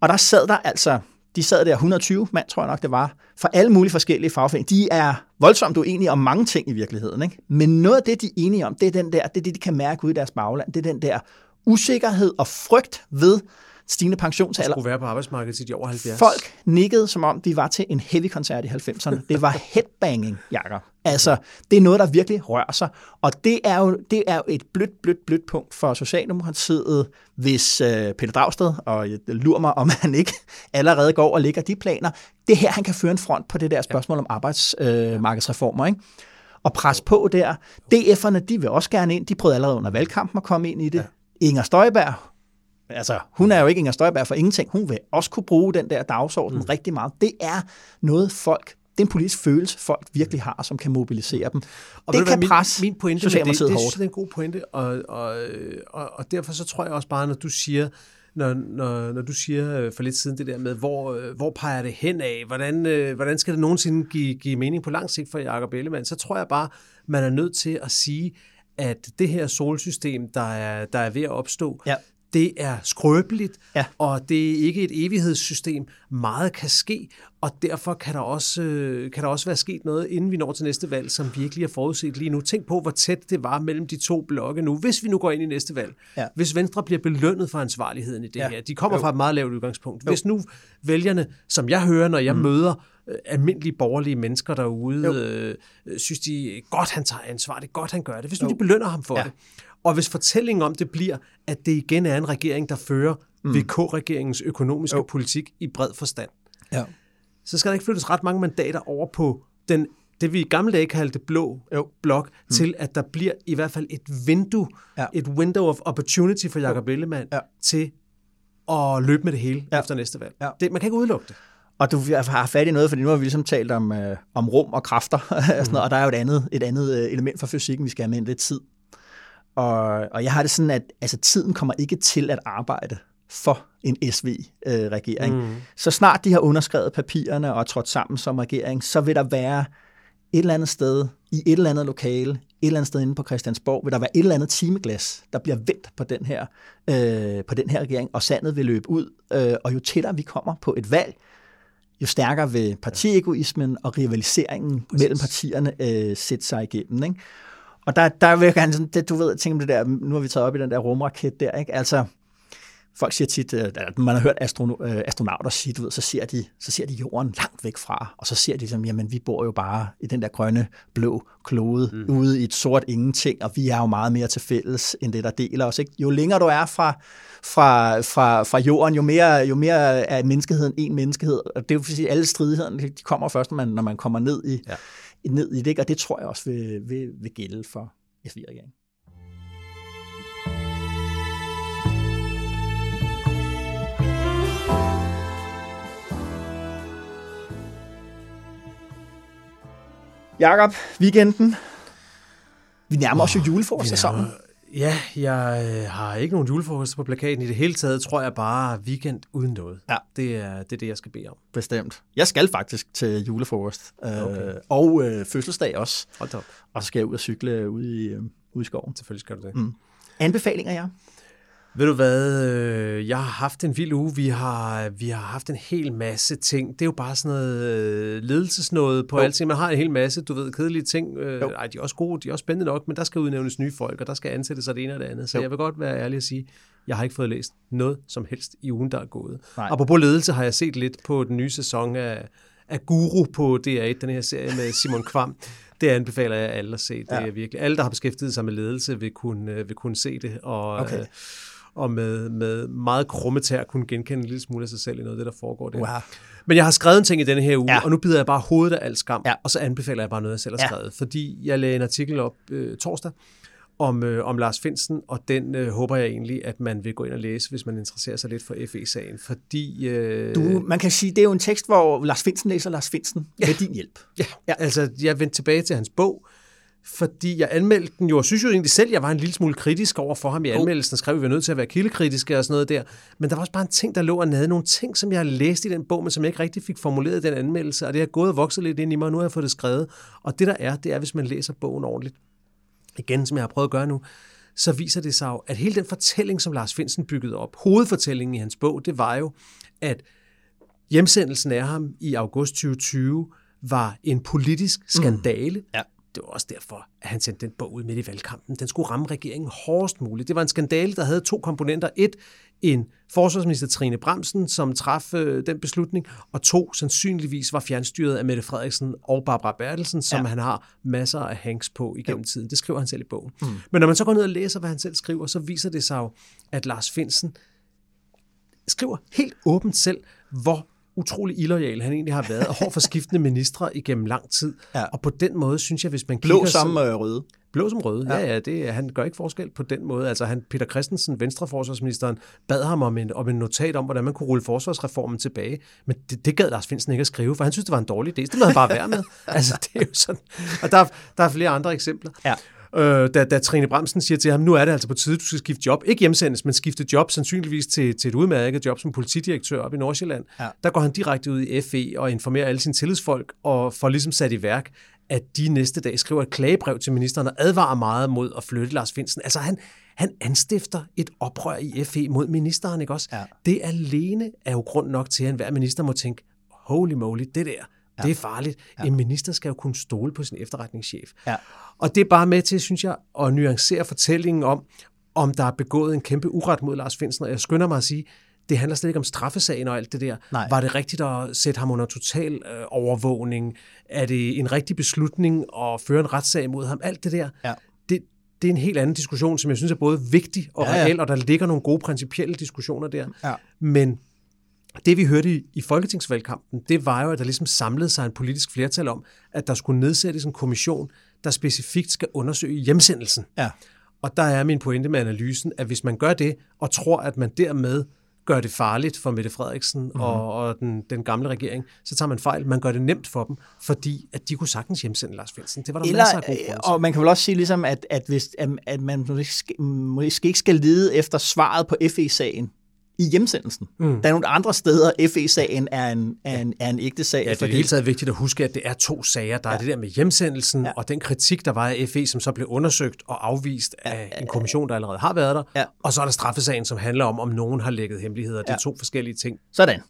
Og der sad der altså de sad der 120 mand, tror jeg nok det var, fra alle mulige forskellige fagforeninger. De er voldsomt uenige om mange ting i virkeligheden. Ikke? Men noget af det, de er enige om, det er den der, det er det, de kan mærke ud i deres bagland. Det er den der usikkerhed og frygt ved stigende pensionsalder.
Skulle være på arbejdsmarkedet til de over 70.
Folk nikkede, som om de var til en heavy-koncert i 90'erne. Det var headbanging, Jakob. Altså, det er noget, der virkelig rører sig. Og det er jo, det er jo et blødt, blødt, blødt punkt for Socialdemokratiet, hvis øh, Peter Dragsted, og jeg lurer mig, om han ikke allerede går og ligger de planer. Det er her, han kan føre en front på det der spørgsmål ja. om arbejdsmarkedsreformer, øh, ikke? Og presse på der. DF'erne, de vil også gerne ind. De prøvede allerede under valgkampen at komme ind i det. Ja. Inger Støjberg, altså hun er jo ikke Inger Støjberg for ingenting. Hun vil også kunne bruge den der dagsorden mm. rigtig meget. Det er noget folk det er en politisk følelse, folk virkelig har, som kan mobilisere dem. Og det kan
min,
presse
min pointe med det, det, det, det er en god pointe, og, og, og, og derfor så tror jeg også bare, når du siger, når, når, når du siger øh, for lidt siden det der med, hvor, øh, hvor peger det hen af, hvordan, øh, hvordan skal det nogensinde give, give mening på lang sigt for Jacob Ellemann, så tror jeg bare, man er nødt til at sige, at det her solsystem, der er, der er ved at opstå, ja det er skrøbeligt, ja. og det er ikke et evighedssystem. Meget kan ske, og derfor kan der, også, øh, kan der også være sket noget, inden vi når til næste valg, som virkelig er forudset lige nu. Tænk på, hvor tæt det var mellem de to blokke nu, hvis vi nu går ind i næste valg. Ja. Hvis Venstre bliver belønnet for ansvarligheden i det ja. her. De kommer jo. fra et meget lavt udgangspunkt. Jo. Hvis nu vælgerne, som jeg hører, når jeg mm. møder øh, almindelige borgerlige mennesker derude, øh, synes de godt, han tager ansvar, det er godt, han gør det. Hvis nu jo. de belønner ham for ja. det, og hvis fortællingen om det bliver, at det igen er en regering, der fører mm. VK-regeringens økonomiske jo. politik i bred forstand, ja. så skal der ikke flyttes ret mange mandater over på den det vi i gamle dage kaldte blå jo. blok, mm. til at der bliver i hvert fald et vindue, ja. et window of opportunity for Jacob Ellemann ja. til at løbe med det hele ja. efter næste valg. Ja. Det, man kan ikke udelukke det.
Og du har fat i noget, fordi nu har vi ligesom talt om, øh, om rum og kræfter, og, sådan noget, mm. og der er jo et andet, et andet øh, element for fysikken, vi skal have med lidt tid. Og, og jeg har det sådan, at altså, tiden kommer ikke til at arbejde for en SV-regering. Mm. Så snart de har underskrevet papirerne og trådt sammen som regering, så vil der være et eller andet sted, i et eller andet lokale, et eller andet sted inde på Christiansborg, vil der være et eller andet timeglas, der bliver vendt på den her, øh, på den her regering, og sandet vil løbe ud. Øh, og jo tættere vi kommer på et valg, jo stærkere vil partiegoismen og rivaliseringen Præcis. mellem partierne øh, sætte sig igennem. Ikke? Og der, der vil jeg gerne sådan, det, du ved, tænke det der, nu har vi taget op i den der rumraket der, ikke? Altså, folk siger tit, at øh, man har hørt astrono, øh, astronauter sige, du ved, så ser, de, så ser de jorden langt væk fra, og så ser de som, jamen vi bor jo bare i den der grønne, blå klode, mm. ude i et sort ingenting, og vi er jo meget mere til fælles, end det, der deler os. Ikke? Jo længere du er fra, fra, fra, fra jorden, jo mere, jo mere er menneskeheden en menneskehed, og det er jo fordi, alle stridighederne, de kommer først, når man, når man kommer ned i, ja ned i det, og det tror jeg også vil, vil, vil gælde for SVI-regeringen. Jakob, weekenden. Vi nærmer os jo julefrokostsæsonen.
Ja, jeg øh, har ikke nogen julefrokost på plakaten. I det hele taget tror jeg bare weekend uden noget. Ja. Det, er, det er det, jeg skal bede om.
Bestemt. Jeg skal faktisk til julefrokost. Øh, okay. Øh, og øh, fødselsdag også.
Hold op.
Og så skal jeg ud og cykle ude i, øh, ude i skoven.
Selvfølgelig skal du det.
Mm. Anbefalinger, ja?
Ved du hvad, øh, jeg har haft en vild uge. Vi har, vi har haft en hel masse ting. Det er jo bare sådan noget øh, ledelsesnået på alt. Man har en hel masse, du ved, kedelige ting. Øh, ej, de er også gode, de er også spændende nok, men der skal udnævnes nye folk, og der skal ansættes sig det ene og det andet. Så jo. jeg vil godt være ærlig at sige, jeg har ikke fået læst noget som helst i ugen, der er gået. Nej. Apropos ledelse har jeg set lidt på den nye sæson af, af Guru på DR1, den her serie med Simon Kvam. Det anbefaler jeg alle at se. Det ja. er virkelig, alle, der har beskæftiget sig med ledelse, vil kunne, vil kunne se det. Og, okay. Og med, med meget krumme tær kunne genkende en lille smule af sig selv i noget af det, der foregår der. Wow. Men jeg har skrevet en ting i denne her uge, ja. og nu bider jeg bare hovedet af alt skam, ja. og så anbefaler jeg bare noget, jeg selv har skrevet. Ja. Fordi jeg lagde en artikel op øh, torsdag, om, øh, om Lars Finsen, og den øh, håber jeg egentlig, at man vil gå ind og læse, hvis man interesserer sig lidt for FE-sagen, fordi... Øh,
du, man kan sige, det er jo en tekst, hvor Lars Finsen læser Lars Finsen ja. med din hjælp.
Ja, ja, altså jeg vendte tilbage til hans bog, fordi jeg anmeldte den jo, og synes jo egentlig selv, jeg var en lille smule kritisk over for ham i anmeldelsen, skrev, at vi var nødt til at være kildekritiske og sådan noget der. Men der var også bare en ting, der lå og nede. Nogle ting, som jeg læste i den bog, men som jeg ikke rigtig fik formuleret i den anmeldelse, og det har gået og vokset lidt ind i mig, og nu har jeg fået det skrevet. Og det der er, det er, hvis man læser bogen ordentligt, igen, som jeg har prøvet at gøre nu, så viser det sig jo, at hele den fortælling, som Lars Finsen byggede op, hovedfortællingen i hans bog, det var jo, at hjemsendelsen af ham i august 2020 var en politisk skandale. Mm. Ja det var også derfor, at han sendte den bog ud midt i valgkampen. Den skulle ramme regeringen hårdest muligt. Det var en skandale, der havde to komponenter. Et, en forsvarsminister Trine Bremsen, som traf øh, den beslutning, og to, sandsynligvis var fjernstyret af Mette Frederiksen og Barbara Bertelsen, som ja. han har masser af hanks på igennem jo. tiden. Det skriver han selv i bogen. Mm. Men når man så går ned og læser, hvad han selv skriver, så viser det sig jo, at Lars Finsen skriver helt åbent selv, hvor utrolig illoyal han egentlig har været, og hård for skiftende ministre igennem lang tid. Ja. Og på den måde synes jeg, hvis man
kigger... Blå som øh, røde.
Blå som røde, ja, ja, ja det, han gør ikke forskel på den måde. Altså han, Peter Christensen, venstreforsvarsministeren, bad ham om en, om en notat om, hvordan man kunne rulle forsvarsreformen tilbage. Men det, det gad Lars Finsen ikke at skrive, for han synes, det var en dårlig idé. Det må han bare være med. altså, det er jo sådan. Og der, der er flere andre eksempler. Ja øh, da, da Trine Bremsen siger til ham, nu er det altså på tide, du skal skifte job. Ikke hjemsendes, men skifte job, sandsynligvis til, til et udmærket job som politidirektør op i Nordsjælland. Ja. Der går han direkte ud i FE og informerer alle sine tillidsfolk og får ligesom sat i værk, at de næste dag skriver et klagebrev til ministeren og advarer meget mod at flytte Lars Finsen. Altså han, han anstifter et oprør i FE mod ministeren, ikke også? Ja. Det alene er jo grund nok til, at enhver minister må tænke, holy moly, det der, Ja. Det er farligt. Ja. En minister skal jo kunne stole på sin efterretningschef. Ja. Og det er bare med til, synes jeg, at nuancere fortællingen om, om der er begået en kæmpe uret mod Lars Finsen. Og jeg skynder mig at sige, det handler slet ikke om straffesagen og alt det der. Nej. Var det rigtigt at sætte ham under total øh, overvågning? Er det en rigtig beslutning at føre en retssag mod ham? Alt det der. Ja. Det, det er en helt anden diskussion, som jeg synes er både vigtig og ja, ja. reel, og der ligger nogle gode principielle diskussioner der. Ja. Men det vi hørte i, folketingsvalgkampen, det var jo, at der ligesom samlede sig en politisk flertal om, at der skulle nedsættes en kommission, der specifikt skal undersøge hjemsendelsen. Ja. Og der er min pointe med analysen, at hvis man gør det, og tror, at man dermed gør det farligt for Mette Frederiksen mm-hmm. og, og den, den gamle regering, så tager man fejl. Man gør det nemt for dem, fordi at de kunne sagtens hjemsende Lars Finsen. Det var der Eller, masser af gode
Og man kan vel også sige, ligesom, at, at, hvis, at, at man måske ikke skal lede efter svaret på FE-sagen, i hjemsendelsen. Mm. Der er nogle andre steder, FE-sagen er en, er en, er en ægte sag.
Ja, det er hele taget vigtigt at huske, at det er to sager. Der ja. er det der med hjemsendelsen, ja. og den kritik, der var af FE, som så blev undersøgt og afvist ja. af en kommission, der allerede har været der. Ja. Og så er der straffesagen, som handler om, om nogen har lægget hemmeligheder. Det er ja. to forskellige ting.
Sådan.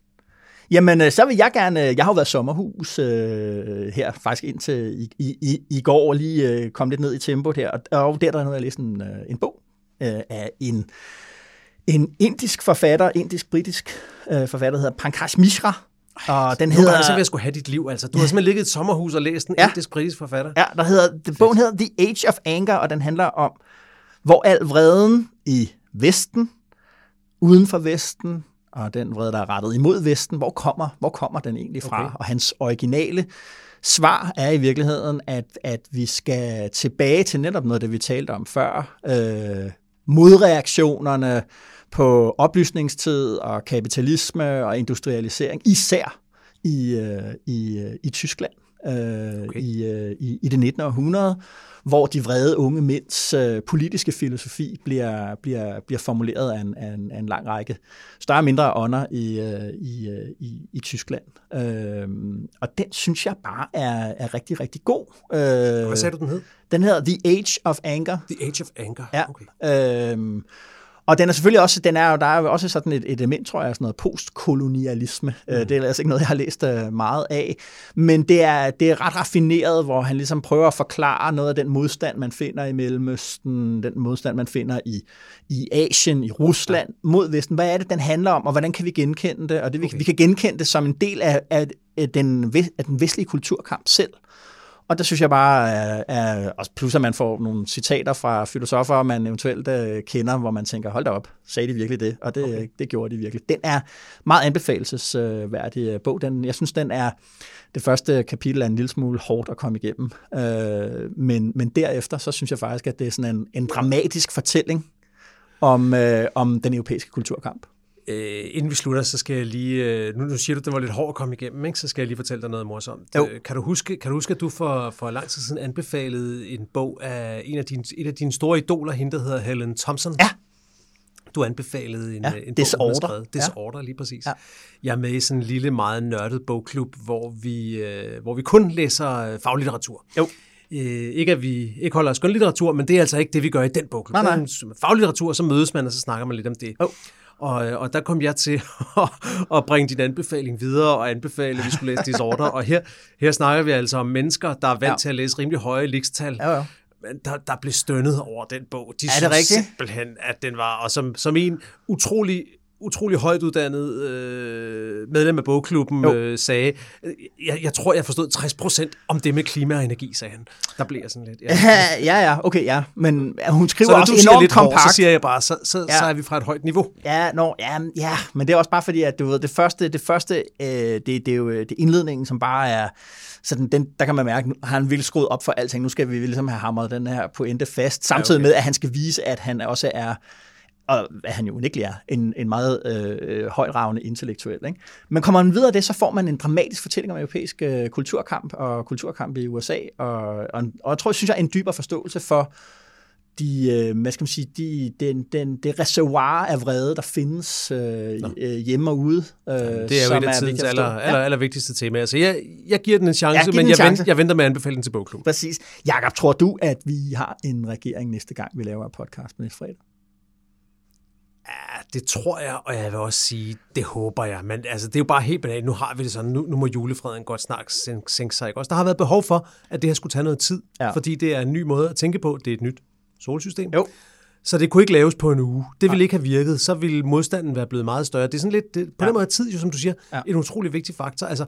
Jamen, øh, så vil jeg gerne... Jeg har jo været sommerhus øh, her faktisk indtil i, i, i, i går, lige øh, kom lidt ned i tempoet her. Og, og der, der er noget, jeg læste en, øh, en bog øh, af en en indisk forfatter, indisk-britisk øh, forfatter, der hedder Pankaj Mishra.
Og den hedder... Nu jeg skulle have dit liv, altså. Du har simpelthen ligget i et sommerhus og læst en ja. indisk-britisk forfatter.
Ja, der hedder, det, bogen hedder The Age of Anger, og den handler om, hvor al vreden i Vesten, uden for Vesten, og den vrede, der er rettet imod Vesten, hvor kommer, hvor kommer den egentlig fra? Okay. Og hans originale svar er i virkeligheden, at, at vi skal tilbage til netop noget, det vi talte om før. Øh, modreaktionerne, på oplysningstid og kapitalisme og industrialisering, især i, øh, i, øh, i Tyskland øh, okay. i, i, i det 19. århundrede, hvor de vrede unge mænds øh, politiske filosofi bliver, bliver, bliver formuleret af en, af, en, af en lang række større og mindre ånder i, øh, i, i, i Tyskland. Øh, og den synes jeg bare er, er rigtig, rigtig god.
Øh, Hvad sagde du, den hed?
Den hedder The Age of Anger.
The Age of Anger,
ja. okay. Øh, og den er selvfølgelig også, den er, der er jo også sådan et, et element, tror jeg, sådan noget postkolonialisme. Øh, mm. Det er altså ikke noget, jeg har læst øh, meget af. Men det er, det er ret raffineret, hvor han ligesom prøver at forklare noget af den modstand, man finder i Mellemøsten, den modstand, man finder i, i Asien, i Rusland ja. mod Vesten. Hvad er det, den handler om, og hvordan kan vi genkende det? Og det, vi, okay. vi kan genkende det som en del af, af, af, den, af den vestlige kulturkamp selv. Og der synes jeg bare, er, er, også plus at man får nogle citater fra filosofer, man eventuelt uh, kender, hvor man tænker, hold da op, sagde de virkelig det? Og det, okay. det gjorde de virkelig. Den er meget anbefalesværdig bog. Den, jeg synes, den er, det første kapitel er en lille smule hårdt at komme igennem. Men, men derefter, så synes jeg faktisk, at det er sådan en, en dramatisk fortælling om, om den europæiske kulturkamp.
Øh, inden vi slutter, så skal jeg lige... Øh, nu, nu siger du, at det var lidt hårdt at komme igennem, ikke? så skal jeg lige fortælle dig noget morsomt. Jo. Øh, kan, du huske, kan du huske, at du for, for lang tid siden anbefalede en bog af en af dine, et af dine store idoler, hende der hedder Helen Thompson?
Ja.
Du anbefalede en,
ja,
en
bog, hun har skrevet.
Disorder, ja. lige præcis. Ja. Jeg er med i sådan en lille, meget nørdet bogklub, hvor vi, øh, hvor vi kun læser øh, faglitteratur. Jo. Øh, ikke at vi ikke holder os skønlitteratur, men det er altså ikke det, vi gør i den bog. Nej, nej. Faglitteratur, så mødes man, og så snakker man lidt om det. Jo. Og, øh, og der kom jeg til at, at bringe din anbefaling videre og anbefale, at vi skulle læse Disorder. Og her, her snakker vi altså om mennesker, der er vant ja. til at læse rimelig høje likstal.
Ja, ja.
Men der, der blev stønnet over den bog. De
Er det
synes
rigtigt?
simpelthen, at den var, og som, som en utrolig utrolig højt uddannet øh, medlem af bogklubben
Jo.
øh, sagde, øh, jeg, jeg tror, jeg forstod 60 procent om det med klima og energi, sagde han. Der blev jeg sådan lidt. Ja.
ja, ja, okay, ja. Men hun skriver
Så
også enormt
lidt
kompakt.
så siger jeg bare, så, så,
Ja.
så er vi fra et højt niveau.
Ja, nå, ja, ja, men det er også bare fordi, at du ved, det første, det første, øh, det, det er jo det er indledningen, som bare er, sådan, den, der kan man mærke, nu har han virkelig skruet op for alting, nu skal vi ligesom have hamret den her pointe fast, samtidig
okay.
med, at han skal vise, at han også er, og hvad han jo unægtelig er, en, en meget øh, højdragende intellektuel. Ikke? Men kommer man videre af det, så får man en dramatisk fortælling om europæisk øh, kulturkamp og kulturkamp i USA, og, og, og jeg tror, synes jeg, en dybere forståelse for, de, øh, hvad skal man sige, de, den, den, det reservoir af vrede, der findes øh, øh, hjemme og ude. Øh,
Det er jo et af tidens aller, aller, aller vigtigste tema. Altså, jeg, jeg giver den en chance,
Ja, den
men
en
jeg,
chance.
venter, jeg venter med den til bogklubben.
Præcis. Jakob, tror du, at vi har en regering næste gang, vi laver en podcast næste fredag?
Ja, det tror jeg, og jeg vil også sige, det håber jeg. Men altså, det er jo bare helt banalt. Nu har vi det sådan, nu, nu må julefreden godt snart sænke, sænke sig. Ikke? Også der har været behov for, at det her skulle tage noget tid,
Ja.
fordi det er en ny måde at tænke på. Det er et nyt solsystem.
Jo.
Så det kunne ikke laves på en uge. Det ville ikke have virket. Så ville modstanden være blevet meget større. Det er sådan lidt, det, på
Ja.
den måde tid, jo, som du siger,
Ja.
ja. en utrolig vigtig faktor. Altså,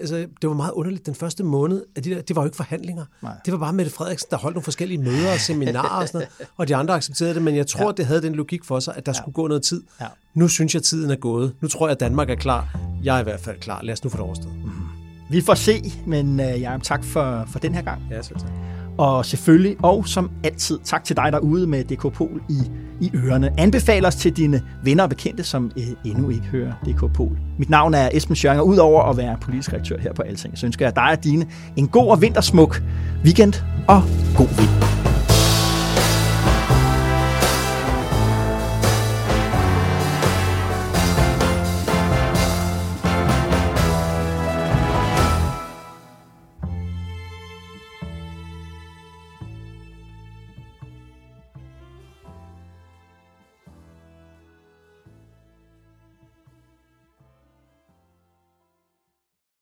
altså, det var meget underligt den første måned, at de der, det var jo ikke forhandlinger.
Nej.
Det var bare Mette Frederiksen, der holdt nogle forskellige møder og seminarer og sådan noget, og de andre accepterede det, men jeg tror, ja. det havde den logik for sig, at der ja. skulle gå noget tid.
Ja.
Nu synes jeg, tiden er gået. Nu tror jeg, at Danmark er klar. Jeg er i hvert fald klar. Lad os nu få det overstået.
Vi får se, men øh, Jacob, tak for, for den her gang.
Ja, selv tak.
Og selvfølgelig, og som altid, tak til dig derude med DK Pol i, i ørerne. Anbefal os til dine venner og bekendte, som øh, endnu ikke hører DK Pol. Mit navn er Esben Schøring, og udover at være politisk redaktør her på Alting, så ønsker jeg dig og dine en god og vintersmuk weekend og god vind.